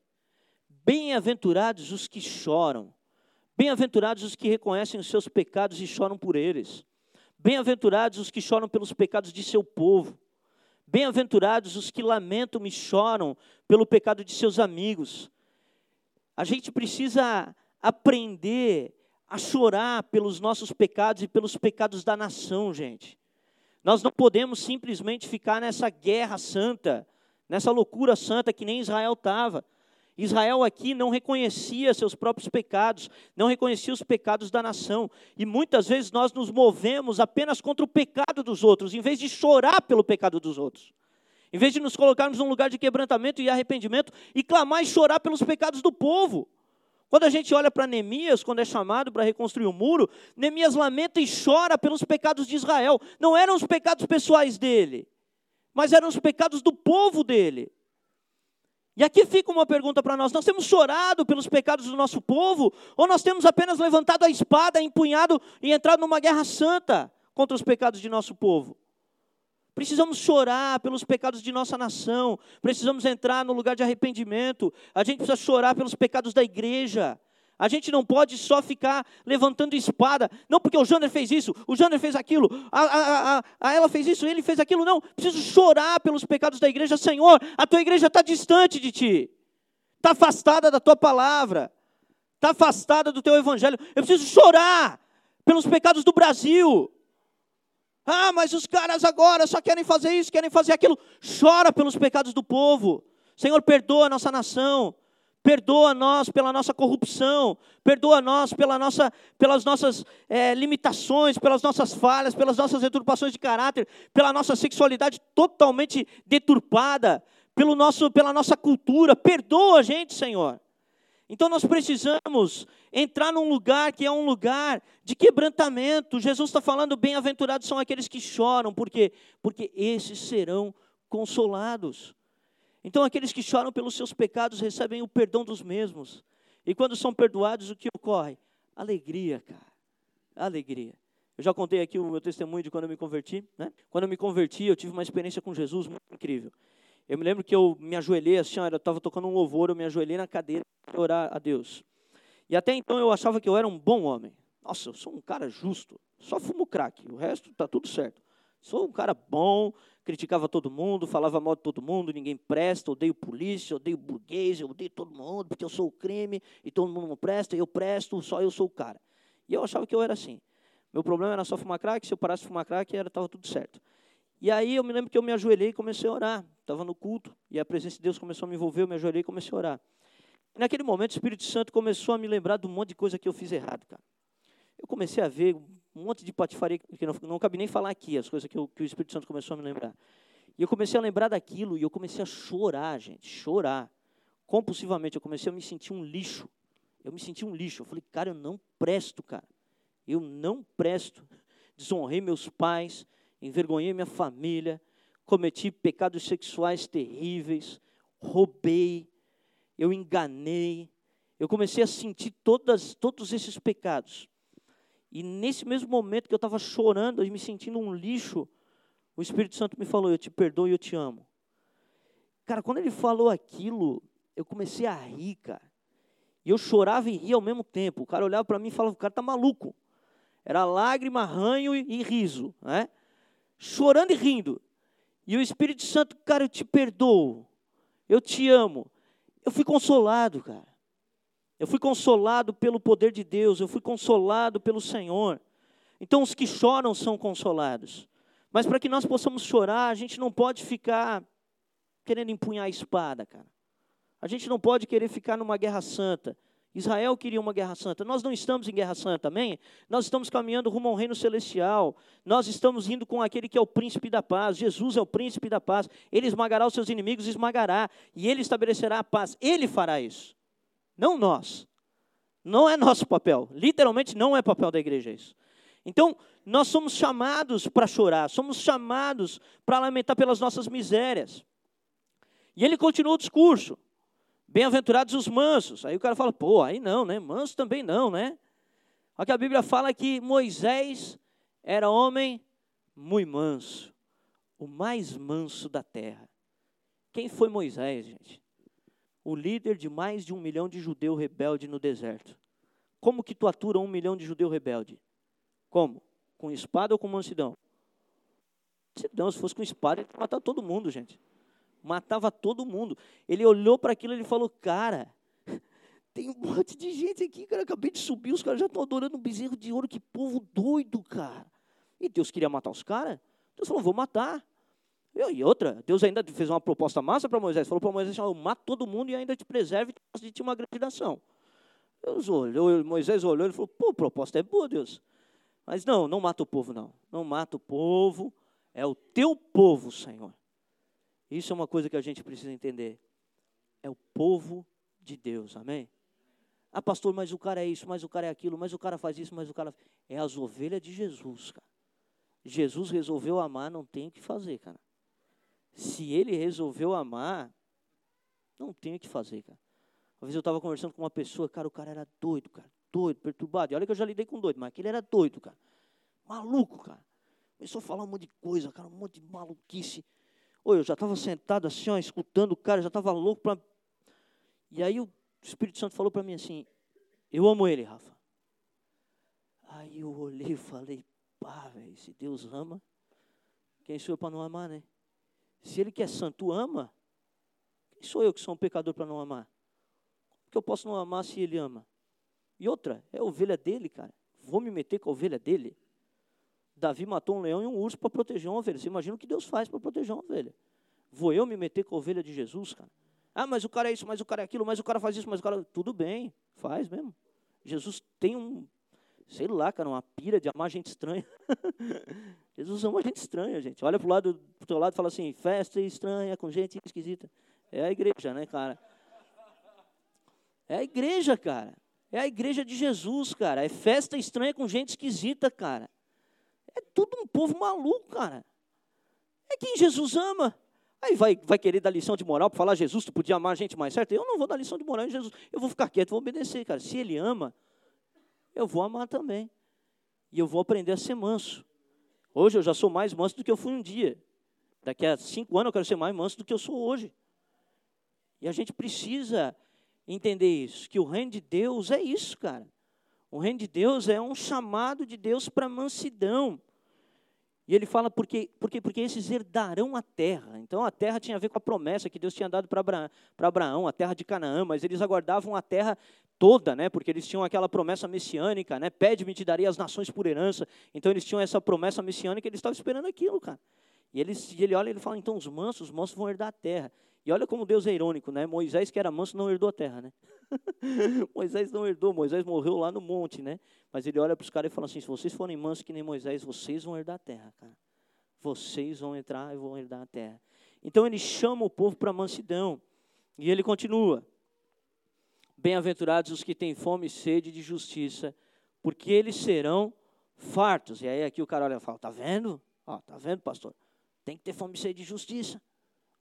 A: Bem-aventurados os que choram. Bem-aventurados os que reconhecem os seus pecados e choram por eles. Bem-aventurados os que choram pelos pecados de seu povo. Bem-aventurados os que lamentam e choram pelo pecado de seus amigos. A gente precisa aprender a chorar pelos nossos pecados e pelos pecados da nação, gente. Nós não podemos simplesmente ficar nessa guerra santa nessa loucura santa que nem Israel estava. Israel aqui não reconhecia seus próprios pecados, não reconhecia os pecados da nação. E muitas vezes nós nos movemos apenas contra o pecado dos outros, em vez de chorar pelo pecado dos outros. Em vez de nos colocarmos num lugar de quebrantamento e arrependimento e clamar e chorar pelos pecados do povo. Quando a gente olha para Neemias, quando é chamado para reconstruir o muro, Neemias lamenta e chora pelos pecados de Israel. Não eram os pecados pessoais dele, mas eram os pecados do povo dele. E aqui fica uma pergunta para nós: nós temos chorado pelos pecados do nosso povo, ou nós temos apenas levantado a espada, empunhado e entrado numa guerra santa contra os pecados de nosso povo? Precisamos chorar pelos pecados de nossa nação. Precisamos entrar no lugar de arrependimento. A gente precisa chorar pelos pecados da igreja. A gente não pode só ficar levantando espada. Não porque o Jander fez isso, o Jander fez aquilo, a, a, a, a ela fez isso, ele fez aquilo. Não, preciso chorar pelos pecados da igreja. Senhor, a tua igreja está distante de ti. Está afastada da tua palavra. Está afastada do teu evangelho. Eu preciso chorar pelos pecados do Brasil. Ah, mas os caras agora só querem fazer isso, querem fazer aquilo. Chora pelos pecados do povo. Senhor, perdoa a nossa nação. Perdoa nós pela nossa corrupção, perdoa nós pela nossa, pelas nossas é, limitações, pelas nossas falhas, pelas nossas deturpações de caráter, pela nossa sexualidade totalmente deturpada, pelo nosso, pela nossa cultura. Perdoa a gente, Senhor. Então nós precisamos entrar num lugar que é um lugar de quebrantamento. Jesus está falando: bem-aventurados são aqueles que choram, por quê? Porque esses serão consolados. Então aqueles que choram pelos seus pecados recebem o perdão dos mesmos. E quando são perdoados, o que ocorre? Alegria, cara. Alegria. Eu já contei aqui o meu testemunho de quando eu me converti. Né? Quando eu me converti, eu tive uma experiência com Jesus muito incrível. Eu me lembro que eu me ajoelhei assim, eu estava tocando um louvor, eu me ajoelhei na cadeira para orar a Deus. E até então eu achava que eu era um bom homem. Nossa, eu sou um cara justo. Só fumo crack, o resto está tudo certo. Sou um cara bom, criticava todo mundo, falava mal de todo mundo, ninguém presta, odeio polícia, odeio burguês, eu odeio todo mundo, porque eu sou o crime e todo mundo não presta, eu presto, só eu sou o cara. E eu achava que eu era assim. Meu problema era só fumar crack, se eu parasse de fumar crack, estava tudo certo. E aí eu me lembro que eu me ajoelhei e comecei a orar. Estava no culto e a presença de Deus começou a me envolver, eu me ajoelhei e comecei a orar. E naquele momento o Espírito Santo começou a me lembrar de um monte de coisa que eu fiz errado, cara. Eu comecei a ver um monte de patifaria que não, não cabe nem falar aqui, as coisas que, eu, que o Espírito Santo começou a me lembrar. E eu comecei a lembrar daquilo e eu comecei a chorar, gente, chorar. Compulsivamente, eu comecei a me sentir um lixo. Eu me senti um lixo. Eu falei, cara, eu não presto, cara. Eu não presto. Desonrei meus pais, envergonhei minha família, cometi pecados sexuais terríveis, roubei, eu enganei. Eu comecei a sentir todas, todos esses pecados. E nesse mesmo momento que eu estava chorando e me sentindo um lixo, o Espírito Santo me falou: Eu te perdoo e eu te amo. Cara, quando ele falou aquilo, eu comecei a rir, cara. E eu chorava e ria ao mesmo tempo. O cara olhava para mim e falava: O cara tá maluco. Era lágrima, ranho e, riso, né? chorando e rindo. E o Espírito Santo, cara, eu te perdoo, eu te amo. Eu fui consolado, cara. Eu fui consolado pelo poder de Deus, eu fui consolado pelo Senhor. Então os que choram são consolados. Mas para que nós possamos chorar, a gente não pode ficar querendo empunhar a espada, cara. A gente não pode querer ficar numa guerra santa. Israel queria uma guerra santa. Nós não estamos em guerra santa, amém? Nós estamos caminhando rumo ao reino celestial. Nós estamos indo com aquele que é o príncipe da paz. Jesus é o príncipe da paz. Ele esmagará os seus inimigos, esmagará. E ele estabelecerá a paz. Ele fará isso. Não nós. Não é nosso papel. Literalmente não é papel da igreja isso. Então, nós somos chamados para chorar, somos chamados para lamentar pelas nossas misérias. E ele continua o discurso. Bem-aventurados os mansos. Aí o cara fala, pô, aí não, né? Manso também não, né? Olha que a Bíblia fala que Moisés era homem muito manso, o mais manso da terra. Quem foi Moisés, gente? O líder de mais de um milhão de judeu rebelde no deserto. Como que tu atura um milhão de judeu rebelde? Como? Com espada ou com mansidão? Mansidão, se fosse com espada, ele ia matar todo mundo, gente matava todo mundo. Ele olhou para aquilo e falou: Cara, tem um monte de gente aqui, cara. Acabei de subir, os caras já estão adorando um bezerro de ouro. Que povo doido, cara. E Deus queria matar os caras. Deus falou: Vou matar. E outra, Deus ainda fez uma proposta massa para Moisés. Falou para Moisés: Eu mato todo mundo e ainda te preserve de ti uma grande nação. Deus olhou, Moisés olhou e falou: Pô, a proposta é boa, Deus. Mas não, não mata o povo, não. Não mata o povo. É o teu povo, Senhor. Isso é uma coisa que a gente precisa entender. É o povo de Deus, amém? Ah, pastor, mas o cara é isso, mas o cara é aquilo, mas o cara faz isso, mas o cara. É as ovelhas de Jesus, cara. Jesus resolveu amar, não tem o que fazer, cara. Se ele resolveu amar, não tem o que fazer, cara. Uma vez eu estava conversando com uma pessoa, cara, o cara era doido, cara. Doido, perturbado. E olha que eu já lidei com doido, mas aquele era doido, cara. Maluco, cara. Começou a falar um monte de coisa, cara, um monte de maluquice. Oi, eu já estava sentado assim, ó, escutando o cara, já estava louco para. E aí o Espírito Santo falou para mim assim: Eu amo ele, Rafa. Aí eu olhei e falei: Pá, velho, se Deus ama, quem sou eu para não amar, né? Se ele que é santo ama, quem sou eu que sou um pecador para não amar? Como que eu posso não amar se ele ama? E outra, é a ovelha dele, cara. Vou me meter com a ovelha dele? Davi matou um leão e um urso para proteger uma ovelha. Você imagina o que Deus faz para proteger uma ovelha? Vou eu me meter com a ovelha de Jesus, cara? Ah, mas o cara é isso, mas o cara é aquilo, mas o cara faz isso, mas o cara. Tudo bem, faz mesmo. Jesus tem um, sei lá, cara, uma pira de amar gente estranha. Jesus ama gente estranha, gente. Olha pro lado, pro teu lado e fala assim: festa estranha com gente esquisita. É a igreja, né, cara? É a igreja, cara. É a igreja de Jesus, cara. É festa estranha com gente esquisita, cara. É tudo um povo maluco, cara. É quem Jesus ama. Aí vai, vai querer dar lição de moral para falar, Jesus, tu podia amar a gente mais certo? Eu não vou dar lição de moral em Jesus. Eu vou ficar quieto, vou obedecer, cara. Se ele ama, eu vou amar também. E eu vou aprender a ser manso. Hoje eu já sou mais manso do que eu fui um dia. Daqui a cinco anos eu quero ser mais manso do que eu sou hoje. E a gente precisa entender isso, que o reino de Deus é isso, cara. O reino de Deus é um chamado de Deus para mansidão. E ele fala porque, porque, porque esses herdarão a terra. Então a terra tinha a ver com a promessa que Deus tinha dado para Abraão, Abraão, a terra de Canaã, mas eles aguardavam a terra toda, né? Porque eles tinham aquela promessa messiânica, né? Pede-me te darei as nações por herança. Então eles tinham essa promessa messiânica, eles estavam esperando aquilo, cara. E, eles, e ele olha e ele fala, então os mansos, os mansos vão herdar a terra. E olha como Deus é irônico, né? Moisés, que era manso, não herdou a terra, né? Moisés não herdou, Moisés morreu lá no monte, né? Mas ele olha para os caras e fala assim: se vocês forem mansos que nem Moisés, vocês vão herdar a terra, cara. Vocês vão entrar e vão herdar a terra. Então ele chama o povo para mansidão. E ele continua: Bem-aventurados os que têm fome e sede de justiça, porque eles serão fartos. E aí aqui o cara olha e fala: tá vendo? Ó, tá vendo, pastor? Tem que ter fome e sede de justiça.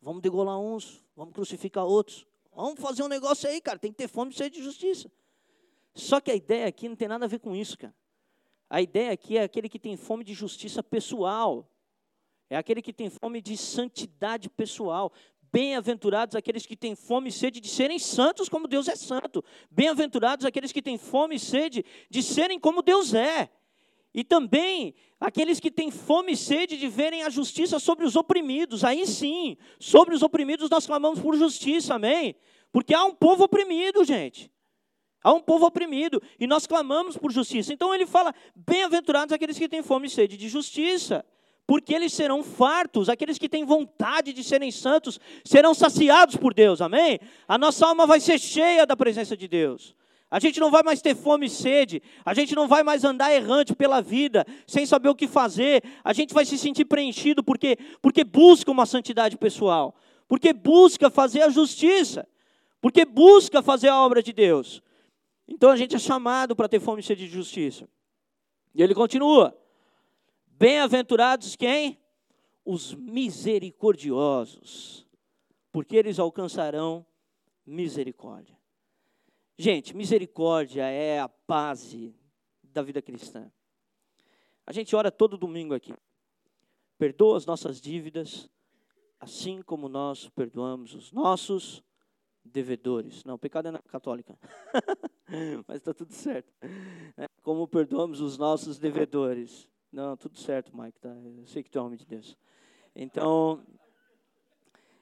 A: Vamos degolar uns, vamos crucificar outros. Vamos fazer um negócio aí, cara. Tem que ter fome e sede de justiça. Só que a ideia aqui não tem nada a ver com isso, cara. A ideia aqui é aquele que tem fome de justiça pessoal. É aquele que tem fome de santidade pessoal. Bem-aventurados aqueles que têm fome e sede de serem santos como Deus é santo. Bem-aventurados aqueles que têm fome e sede de serem como Deus é. E também aqueles que têm fome e sede de verem a justiça sobre os oprimidos. Aí sim, sobre os oprimidos nós clamamos por justiça, amém? Porque há um povo oprimido, gente. Há um povo oprimido e nós clamamos por justiça. Então ele fala: bem-aventurados aqueles que têm fome e sede de justiça, porque eles serão fartos, aqueles que têm vontade de serem santos serão saciados por Deus, amém? A nossa alma vai ser cheia da presença de Deus. A gente não vai mais ter fome e sede, a gente não vai mais andar errante pela vida, sem saber o que fazer, a gente vai se sentir preenchido porque, porque busca uma santidade pessoal, porque busca fazer a justiça, porque busca fazer a obra de Deus. Então a gente é chamado para ter fome e sede de justiça. E ele continua: Bem-aventurados quem? Os misericordiosos, porque eles alcançarão misericórdia. Gente, misericórdia é a base da vida cristã. A gente ora todo domingo aqui. Perdoa as nossas dívidas, assim como nós perdoamos os nossos devedores. Não, pecado é na católica. Mas está tudo certo. É, como perdoamos os nossos devedores. Não, tudo certo, Mike. Tá? Eu sei que tu é homem de Deus. Então,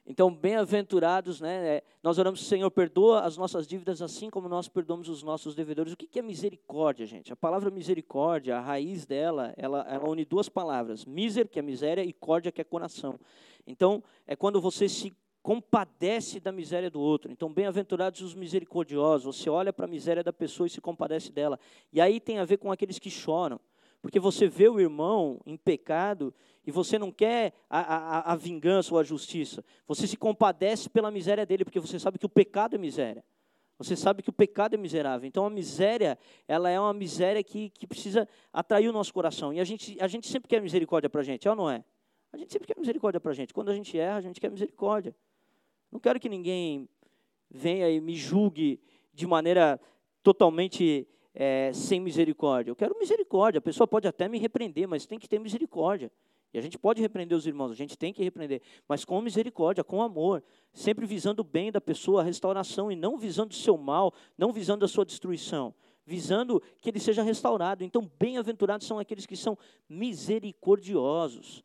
A: então, bem-aventurados, né? É, nós oramos, Senhor, perdoa as nossas dívidas assim como nós perdoamos os nossos devedores. O que é misericórdia, gente? A palavra misericórdia, a raiz dela, ela, ela une duas palavras: miser, que é miséria, e córdia, que é coração. Então, é quando você se compadece da miséria do outro. Então, bem-aventurados os misericordiosos. Você olha para a miséria da pessoa e se compadece dela. E aí tem a ver com aqueles que choram. porque você vê o irmão em pecado e você não quer a, a, a vingança ou a justiça. Você se compadece pela miséria dele, porque você sabe que o pecado é miséria. Você sabe que o pecado é miserável. Então a miséria, ela é uma miséria que, que precisa atrair o nosso coração. E a gente, a gente sempre quer misericórdia para a gente, é ou não é? A gente sempre quer misericórdia para a gente. Quando a gente erra, a gente quer misericórdia. Não quero que ninguém venha e me julgue de maneira totalmente é, sem misericórdia. Eu quero misericórdia. A pessoa pode até me repreender, mas tem que ter misericórdia. E a gente pode repreender os irmãos, a gente tem que repreender, mas com misericórdia, com amor, sempre visando o bem da pessoa, a restauração, e não visando o seu mal, não visando a sua destruição, visando que ele seja restaurado. Então, bem-aventurados são aqueles que são misericordiosos.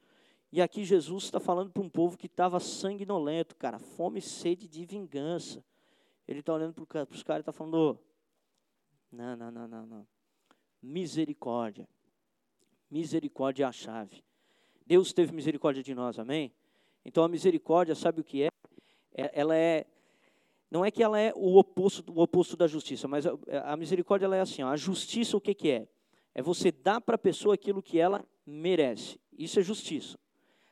A: E aqui Jesus está falando para um povo que estava sanguinolento, cara, fome e sede de vingança. Ele está olhando para os caras e está falando: oh, não, não, não, não, não. Misericórdia. Misericórdia é a chave. Deus teve misericórdia de nós, amém? Então a misericórdia, sabe o que é? é ela é não é que ela é o oposto, o oposto da justiça, mas a, a misericórdia ela é assim, ó, a justiça o que, que é? É você dar para a pessoa aquilo que ela merece. Isso é justiça.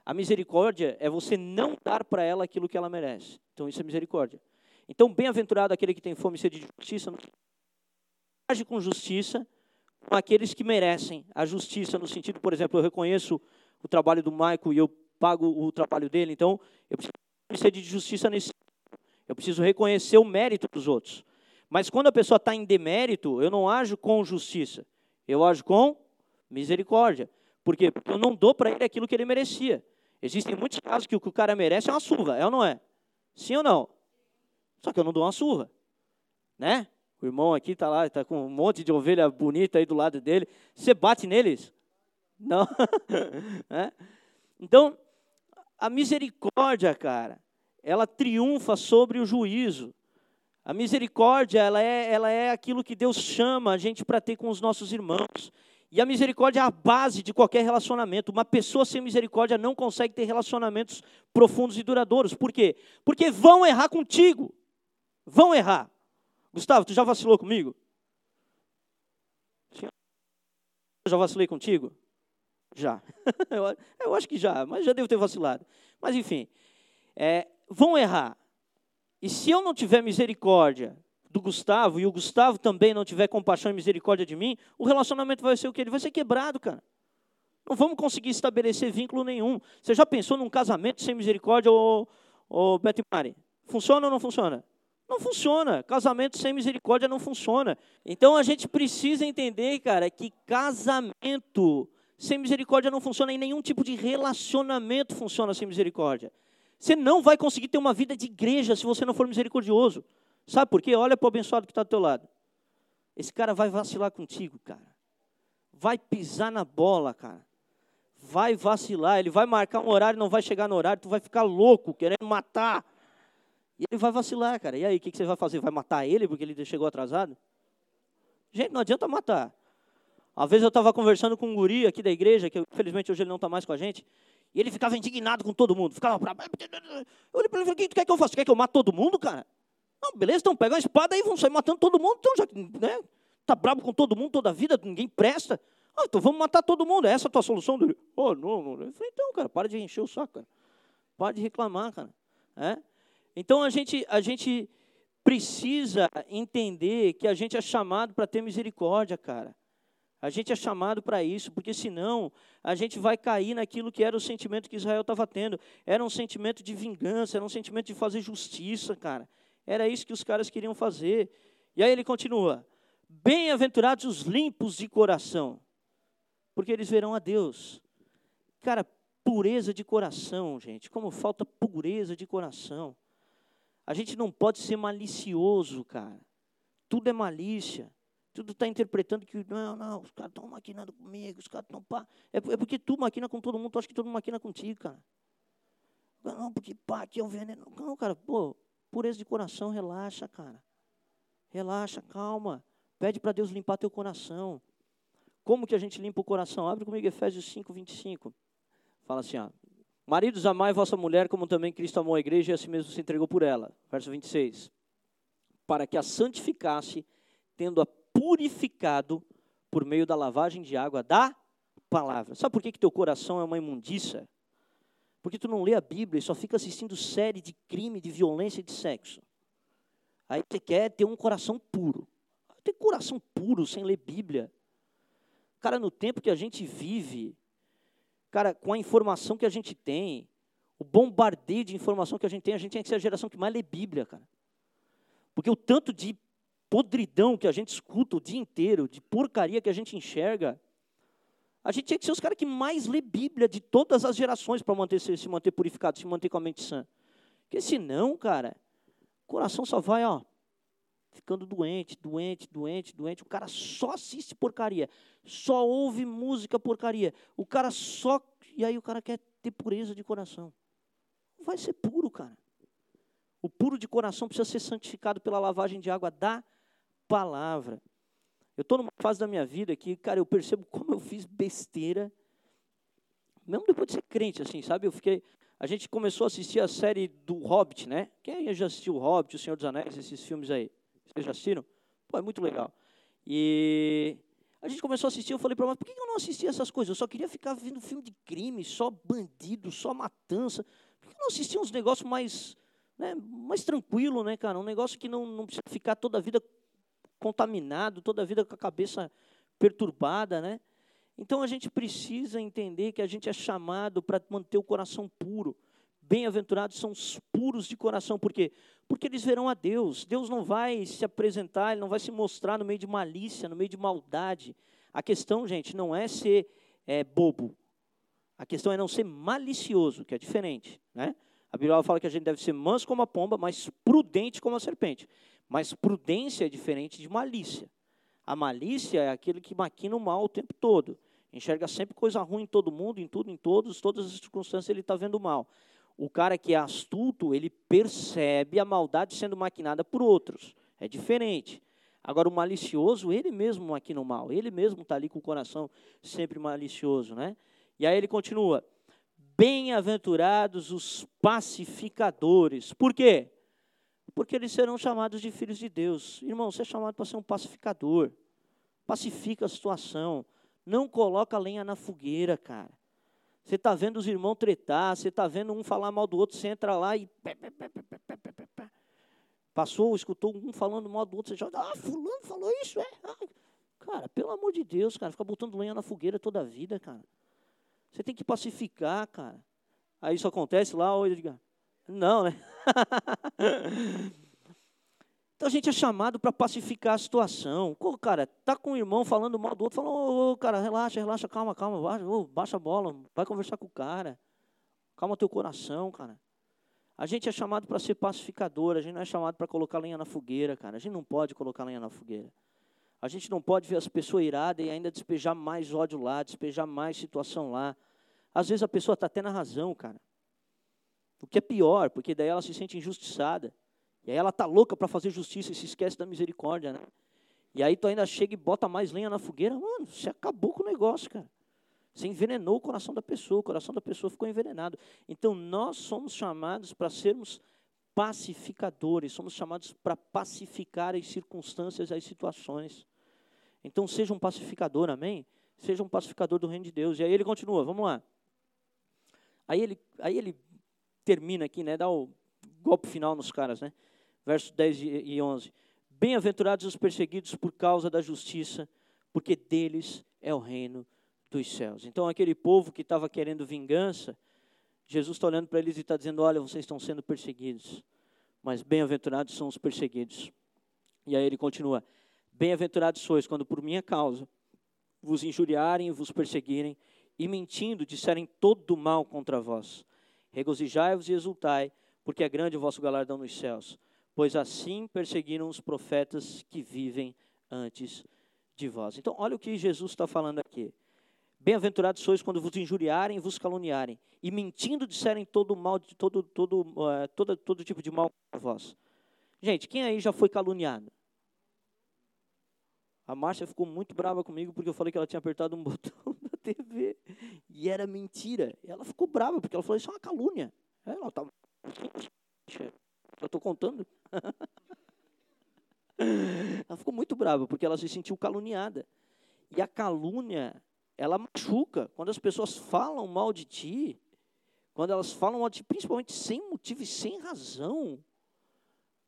A: A misericórdia é você não dar para ela aquilo que ela merece. Então isso é misericórdia. Então, bem-aventurado aquele que tem fome e sede de justiça, age com justiça com aqueles que merecem a justiça, no sentido, por exemplo, eu reconheço o trabalho do Michael e eu pago o trabalho dele, então eu preciso de justiça nesse. Eu preciso reconhecer o mérito dos outros. Mas quando a pessoa está em demérito, eu não ajo com justiça, eu ajo com misericórdia. Por quê? Porque eu não dou para ele aquilo que ele merecia. Existem muitos casos que o que o cara merece é uma surra, é ou não é? Sim ou não? Só que eu não dou uma surra, né? O irmão aqui está lá, está com um monte de ovelha bonita aí do lado dele. Você bate neles? Não. é? Então, a misericórdia, cara, ela triunfa sobre o juízo. A misericórdia, ela é, ela é aquilo que Deus chama a gente para ter com os nossos irmãos. E a misericórdia é a base de qualquer relacionamento. Uma pessoa sem misericórdia não consegue ter relacionamentos profundos e duradouros. Por quê? Porque vão errar contigo. Vão errar. Gustavo, tu já vacilou comigo? Eu já vacilei contigo? Já. eu, acho que já, mas já devo ter vacilado. Mas enfim, é, vão errar. E se eu não tiver misericórdia do Gustavo e o Gustavo também não tiver compaixão e misericórdia de mim, o relacionamento vai ser o quê? Ele vai ser quebrado, cara. Não vamos conseguir estabelecer vínculo nenhum. Você já pensou num casamento sem misericórdia, ou, ou Betty Mari? Funciona ou não funciona? Não funciona. Casamento sem misericórdia não funciona. Então a gente precisa entender, cara, que casamento sem misericórdia não funciona em nenhum tipo de relacionamento funciona sem misericórdia. Você não vai conseguir ter uma vida de igreja se você não for misericordioso. Sabe por quê? Olha para o abençoado que está do teu lado. Esse cara vai vacilar contigo, cara. Vai pisar na bola, cara. Vai vacilar, ele vai marcar um horário, não vai chegar no horário, tu vai ficar louco, querendo matar. E ele vai vacilar, cara. E aí, o que, que você vai fazer? Vai matar ele porque ele chegou atrasado? Gente, não adianta matar. Uma vez eu estava conversando com um guri aqui da igreja, que infelizmente hoje ele não está mais com a gente, e ele ficava indignado com todo mundo. Ficava pra... Eu olhei para ele e falei, o que quer que eu faça? Tu quer que eu mate todo mundo, cara? Não, beleza, então pega a espada e vão sair matando todo mundo. Então, já né, tá bravo com todo mundo toda a vida, ninguém presta. Ah, então vamos matar todo mundo. É essa a tua solução? Dele? Oh, não, não. Eu falei, então, cara, para de encher o saco, cara. Para de reclamar, cara. É? Então a gente, a gente precisa entender que a gente é chamado para ter misericórdia, cara. A gente é chamado para isso, porque senão a gente vai cair naquilo que era o sentimento que Israel estava tendo. Era um sentimento de vingança, era um sentimento de fazer justiça, cara. Era isso que os caras queriam fazer. E aí ele continua: Bem-aventurados os limpos de coração, porque eles verão a Deus. Cara, pureza de coração, gente. Como falta pureza de coração. A gente não pode ser malicioso, cara. Tudo é malícia. Tudo está interpretando que, não, não, os caras estão maquinando comigo, os caras estão pá. É, é, porque tu maquina com todo mundo, tu acha que todo mundo maquina contigo, cara. Não, porque pá, aqui é um veneno. Não, cara, pô, pureza de coração, relaxa, cara. Relaxa, calma. Pede para Deus limpar teu coração. Como que a gente limpa o coração? Abre comigo Efésios 5, 25. Fala assim, ó. Maridos, amai vossa mulher, como também Cristo amou a igreja e a si mesmo se entregou por ela. Verso 26. Para que a santificasse, tendo-a purificado por meio da lavagem de água da palavra. Sabe por que, que teu coração é uma imundiça? Porque tu não lê a Bíblia e só fica assistindo série de crime, de violência e de sexo. Aí você quer ter um coração puro. Ter coração puro sem ler Bíblia. Cara, no tempo que a gente vive, cara, com a informação que a gente tem, o bombardeio de informação que a gente tem, a gente tem que ser a geração que mais lê Bíblia, cara. Porque o tanto de podridão que a gente escuta o dia inteiro, de porcaria que a gente enxerga, a gente tinha que ser os caras que mais lê Bíblia de todas as gerações para manter, se, manter purificado, se manter com a mente sã. Porque senão, cara, o coração só vai, ó, ficando doente, doente, doente, doente. O cara só assiste porcaria, só ouve música porcaria. O cara só. E aí o cara quer ter pureza de coração. Não vai ser puro, cara. O puro de coração precisa ser santificado pela lavagem de água da palavra. Eu estou numa fase da minha vida que, cara, eu percebo como eu fiz besteira, mesmo depois de ser crente, assim, sabe? Eu fiquei. A gente começou a assistir a série do Hobbit, né? Quem já assistiu o Hobbit, o Senhor dos Anéis, esses filmes aí? Vocês já assistiram? Pô, é muito legal. E a gente começou a assistir, eu falei para ela, por que eu não assistia essas coisas? Eu só queria ficar vendo filme de crime, só bandido, só matança. Por que eu não assistia uns negócios mais, né, mais tranquilo, né, cara? Um negócio que não, não precisa ficar toda a vida contaminado, toda a vida com a cabeça perturbada, né? Então a gente precisa entender que a gente é chamado para manter o coração puro. Bem-aventurados são os puros de coração, por quê? Porque eles verão a Deus. Deus não vai se apresentar, ele não vai se mostrar no meio de malícia, no meio de maldade. A questão, gente, não é ser é, bobo. A questão é não ser malicioso, que é diferente, né? A Bíblia fala que a gente deve ser manso como a pomba, mas prudente como a serpente. Mas prudência é diferente de malícia. A malícia é aquele que maquina o mal o tempo todo. Enxerga sempre coisa ruim em todo mundo, em tudo, em todos, todas as circunstâncias ele está vendo o mal. O cara que é astuto, ele percebe a maldade sendo maquinada por outros. É diferente. Agora, o malicioso, ele mesmo maquina o mal. Ele mesmo está ali com o coração sempre malicioso. Né? E aí ele continua. Bem-aventurados os pacificadores. Por quê? Porque eles serão chamados de filhos de Deus. Irmão, você é chamado para ser um pacificador. Pacifica a situação. Não coloca lenha na fogueira, cara. Você está vendo os irmãos tretar, você está vendo um falar mal do outro, você entra lá e. Passou, escutou um falando mal do outro, você joga, ah, fulano falou isso, é. Ah, cara, pelo amor de Deus, cara, fica botando lenha na fogueira toda a vida, cara. Você tem que pacificar, cara. Aí isso acontece lá, ele diga, não, né? Então a gente é chamado para pacificar a situação. Pô, cara, tá com o irmão falando mal do outro, fala, ô, ô cara, relaxa, relaxa, calma, calma, baixa, ô, baixa a bola, vai conversar com o cara. Calma teu coração, cara. A gente é chamado para ser pacificador, a gente não é chamado para colocar lenha na fogueira, cara. A gente não pode colocar lenha na fogueira. A gente não pode ver as pessoas iradas e ainda despejar mais ódio lá, despejar mais situação lá. Às vezes a pessoa está até na razão, cara. O que é pior, porque daí ela se sente injustiçada. E aí ela tá louca para fazer justiça e se esquece da misericórdia, né? E aí tu ainda chega e bota mais lenha na fogueira, mano, você acabou com o negócio, cara. Você envenenou o coração da pessoa, o coração da pessoa ficou envenenado. Então nós somos chamados para sermos pacificadores, somos chamados para pacificar as circunstâncias, as situações. Então seja um pacificador, amém? Seja um pacificador do reino de Deus. E aí ele continua, vamos lá. Aí ele, aí ele termina aqui, né? Dá o golpe final nos caras, né? versos 10 e 11. Bem-aventurados os perseguidos por causa da justiça, porque deles é o reino dos céus. Então, aquele povo que estava querendo vingança, Jesus está olhando para eles e está dizendo: Olha, vocês estão sendo perseguidos, mas bem-aventurados são os perseguidos. E aí ele continua: Bem-aventurados sois quando por minha causa vos injuriarem e vos perseguirem, e mentindo disserem todo mal contra vós. Regozijai-vos e exultai, porque é grande o vosso galardão nos céus pois assim perseguiram os profetas que vivem antes de vós. Então, olha o que Jesus está falando aqui. Bem-aventurados sois quando vos injuriarem, vos caluniarem, e mentindo disserem todo mal, todo, todo, uh, todo, todo tipo de mal a vós. Gente, quem aí já foi caluniado? A Márcia ficou muito brava comigo porque eu falei que ela tinha apertado um botão TV e era mentira. Ela ficou brava porque ela falou isso é uma calúnia. Ela estava eu estou contando. ela ficou muito brava, porque ela se sentiu caluniada. E a calúnia ela machuca. Quando as pessoas falam mal de ti, quando elas falam mal de ti, principalmente sem motivo e sem razão,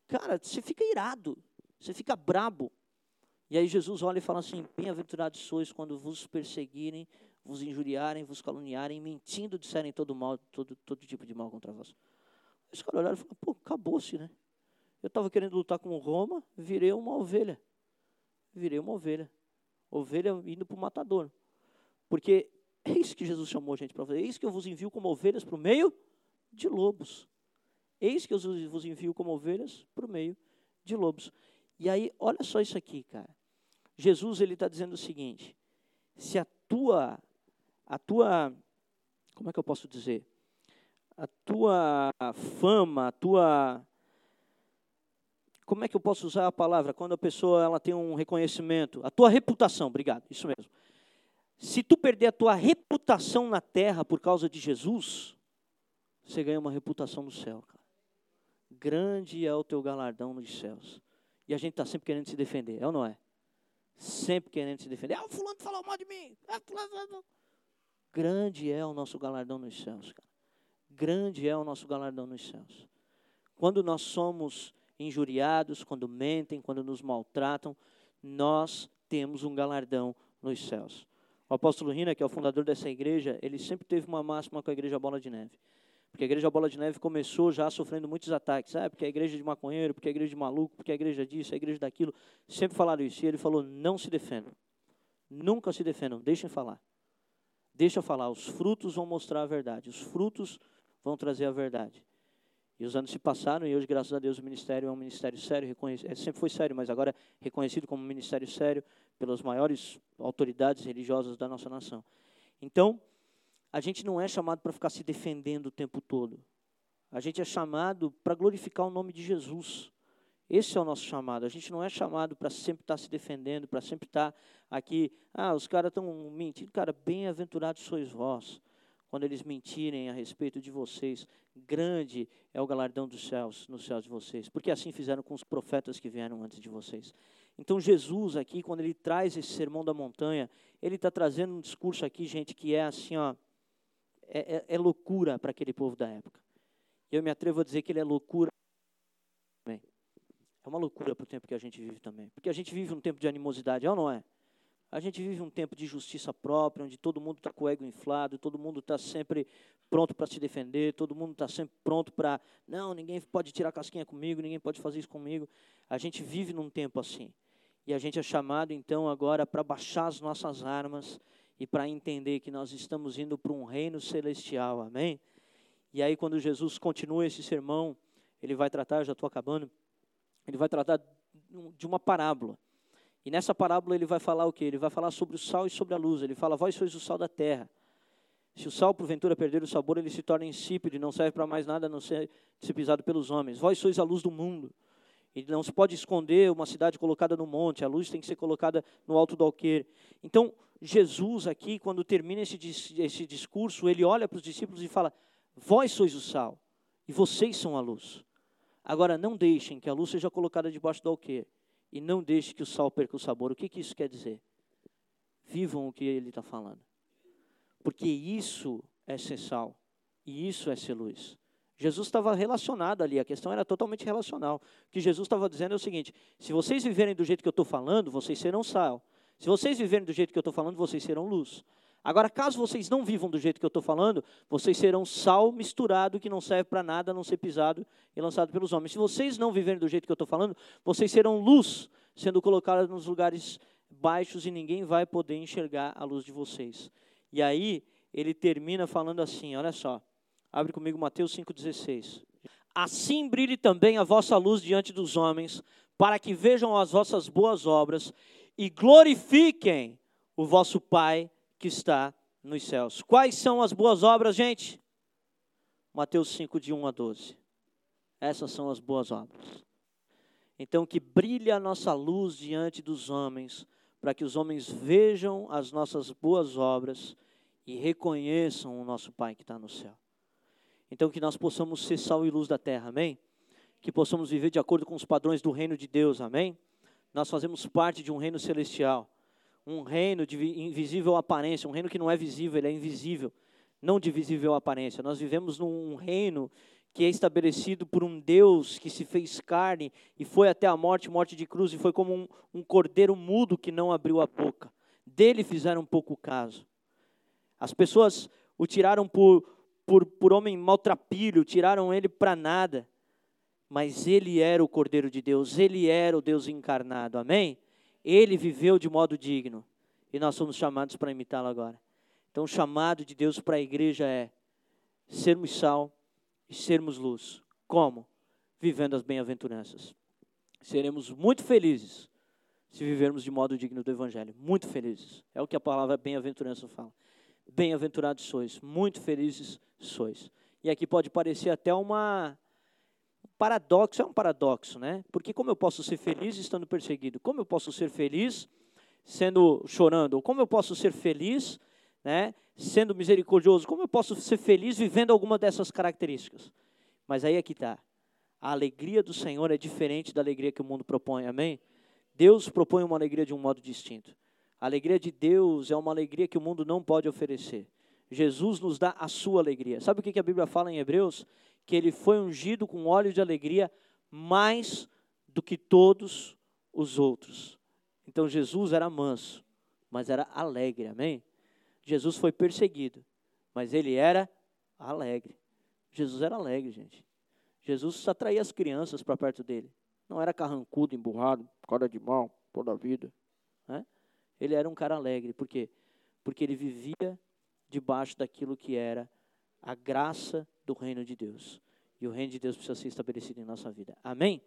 A: cara, você fica irado, você fica brabo. E aí Jesus olha e fala assim: Bem-aventurados sois quando vos perseguirem, vos injuriarem, vos caluniarem, mentindo, disserem todo mal, todo, todo tipo de mal contra vós. Os caras olharam e falaram: Pô, acabou-se, né? Eu estava querendo lutar com Roma, virei uma ovelha. Virei uma ovelha. Ovelha indo para o matador. Porque é isso que Jesus chamou a gente para fazer. É isso que eu vos envio como ovelhas para o meio de lobos. Eis que eu vos envio como ovelhas para o meio de lobos. E aí, olha só isso aqui, cara. Jesus ele está dizendo o seguinte: se a tua, a tua, como é que eu posso dizer, a tua fama, a tua, como é que eu posso usar a palavra quando a pessoa ela tem um reconhecimento, a tua reputação, obrigado, isso mesmo. Se tu perder a tua reputação na terra por causa de Jesus, você ganha uma reputação no céu, cara. Grande é o teu galardão nos céus. E a gente está sempre querendo se defender, é ou não é? Sempre querendo se defender. Ah, o fulano falou mal de mim. Ah, fulano... Grande é o nosso galardão nos céus, cara. Grande é o nosso galardão nos céus. Quando nós somos injuriados, quando mentem, quando nos maltratam, nós temos um galardão nos céus. O apóstolo Rina, que é o fundador dessa igreja, ele sempre teve uma máxima com a igreja Bola de Neve. Porque a igreja Bola de Neve começou já sofrendo muitos ataques, sabe? Porque a igreja de maconheiro, porque a igreja de maluco, porque a igreja disso, a igreja daquilo. Sempre falaram isso. E ele falou: não se defendam. Nunca se defendam, deixem falar. Deixa falar, os frutos vão mostrar a verdade. Os frutos vão trazer a verdade. E os anos se passaram e hoje, graças a Deus, o ministério é um ministério sério, é, sempre foi sério, mas agora é reconhecido como um ministério sério pelas maiores autoridades religiosas da nossa nação. Então, a gente não é chamado para ficar se defendendo o tempo todo. A gente é chamado para glorificar o nome de Jesus. Esse é o nosso chamado. A gente não é chamado para sempre estar se defendendo, para sempre estar aqui. Ah, os caras estão mentindo. Cara, bem-aventurados sois vós quando eles mentirem a respeito de vocês, grande é o galardão dos céus, nos céus de vocês, porque assim fizeram com os profetas que vieram antes de vocês. Então Jesus aqui, quando ele traz esse sermão da montanha, ele está trazendo um discurso aqui, gente, que é assim, ó, é, é, é loucura para aquele povo da época. Eu me atrevo a dizer que ele é loucura. É uma loucura para o tempo que a gente vive também, porque a gente vive um tempo de animosidade, é ou não é? A gente vive um tempo de justiça própria, onde todo mundo está com o ego inflado, todo mundo está sempre pronto para se defender, todo mundo está sempre pronto para. Não, ninguém pode tirar casquinha comigo, ninguém pode fazer isso comigo. A gente vive num tempo assim. E a gente é chamado, então, agora para baixar as nossas armas e para entender que nós estamos indo para um reino celestial, amém? E aí, quando Jesus continua esse sermão, ele vai tratar, já estou acabando, ele vai tratar de uma parábola. E nessa parábola ele vai falar o que? Ele vai falar sobre o sal e sobre a luz. Ele fala: Vós sois o sal da terra. Se o sal, porventura, perder o sabor, ele se torna insípido e não serve para mais nada a não ser, ser pisado pelos homens. Vós sois a luz do mundo. E não se pode esconder uma cidade colocada no monte, a luz tem que ser colocada no alto do alqueire. Então, Jesus aqui, quando termina esse, esse discurso, ele olha para os discípulos e fala: Vós sois o sal, e vocês são a luz. Agora, não deixem que a luz seja colocada debaixo do alqueire e não deixe que o sal perca o sabor. O que, que isso quer dizer? Vivam o que ele está falando. Porque isso é ser sal e isso é ser luz. Jesus estava relacionado ali, a questão era totalmente relacional. O que Jesus estava dizendo é o seguinte: se vocês viverem do jeito que eu estou falando, vocês serão sal. Se vocês viverem do jeito que eu estou falando, vocês serão luz. Agora, caso vocês não vivam do jeito que eu estou falando, vocês serão sal misturado que não serve para nada, a não ser pisado e lançado pelos homens. Se vocês não viverem do jeito que eu estou falando, vocês serão luz sendo colocados nos lugares baixos e ninguém vai poder enxergar a luz de vocês. E aí, ele termina falando assim: olha só, abre comigo Mateus 5,16. Assim brilhe também a vossa luz diante dos homens, para que vejam as vossas boas obras e glorifiquem o vosso Pai que está nos céus. Quais são as boas obras, gente? Mateus 5, de 1 a 12. Essas são as boas obras. Então, que brilhe a nossa luz diante dos homens, para que os homens vejam as nossas boas obras e reconheçam o nosso Pai que está no céu. Então, que nós possamos ser sal e luz da terra, amém? Que possamos viver de acordo com os padrões do reino de Deus, amém? Nós fazemos parte de um reino celestial um reino de invisível aparência, um reino que não é visível, ele é invisível, não de visível aparência. Nós vivemos num reino que é estabelecido por um Deus que se fez carne e foi até a morte, morte de cruz, e foi como um, um cordeiro mudo que não abriu a boca. Dele fizeram pouco caso. As pessoas o tiraram por, por, por homem maltrapilho, tiraram ele para nada. Mas ele era o Cordeiro de Deus, ele era o Deus encarnado, amém? Ele viveu de modo digno e nós somos chamados para imitá-lo agora. Então, o chamado de Deus para a igreja é sermos sal e sermos luz. Como? Vivendo as bem-aventuranças. Seremos muito felizes se vivermos de modo digno do Evangelho. Muito felizes. É o que a palavra bem-aventurança fala. Bem-aventurados sois, muito felizes sois. E aqui pode parecer até uma um paradoxo, é um paradoxo, né? Porque como eu posso ser feliz estando perseguido? Como eu posso ser feliz sendo chorando? Ou como eu posso ser feliz, né, sendo misericordioso? Como eu posso ser feliz vivendo alguma dessas características? Mas aí é que está. A alegria do Senhor é diferente da alegria que o mundo propõe, amém? Deus propõe uma alegria de um modo distinto. A alegria de Deus é uma alegria que o mundo não pode oferecer. Jesus nos dá a sua alegria. Sabe o que a Bíblia fala em Hebreus? Que ele foi ungido com óleo de alegria mais do que todos os outros. Então Jesus era manso, mas era alegre, amém? Jesus foi perseguido, mas ele era alegre. Jesus era alegre, gente. Jesus atraía as crianças para perto dele. Não era carrancudo, emburrado, cara de mal, toda a vida. Né? Ele era um cara alegre. Por quê? Porque ele vivia debaixo daquilo que era a graça do reino de Deus. E o reino de Deus precisa ser estabelecido em nossa vida. Amém?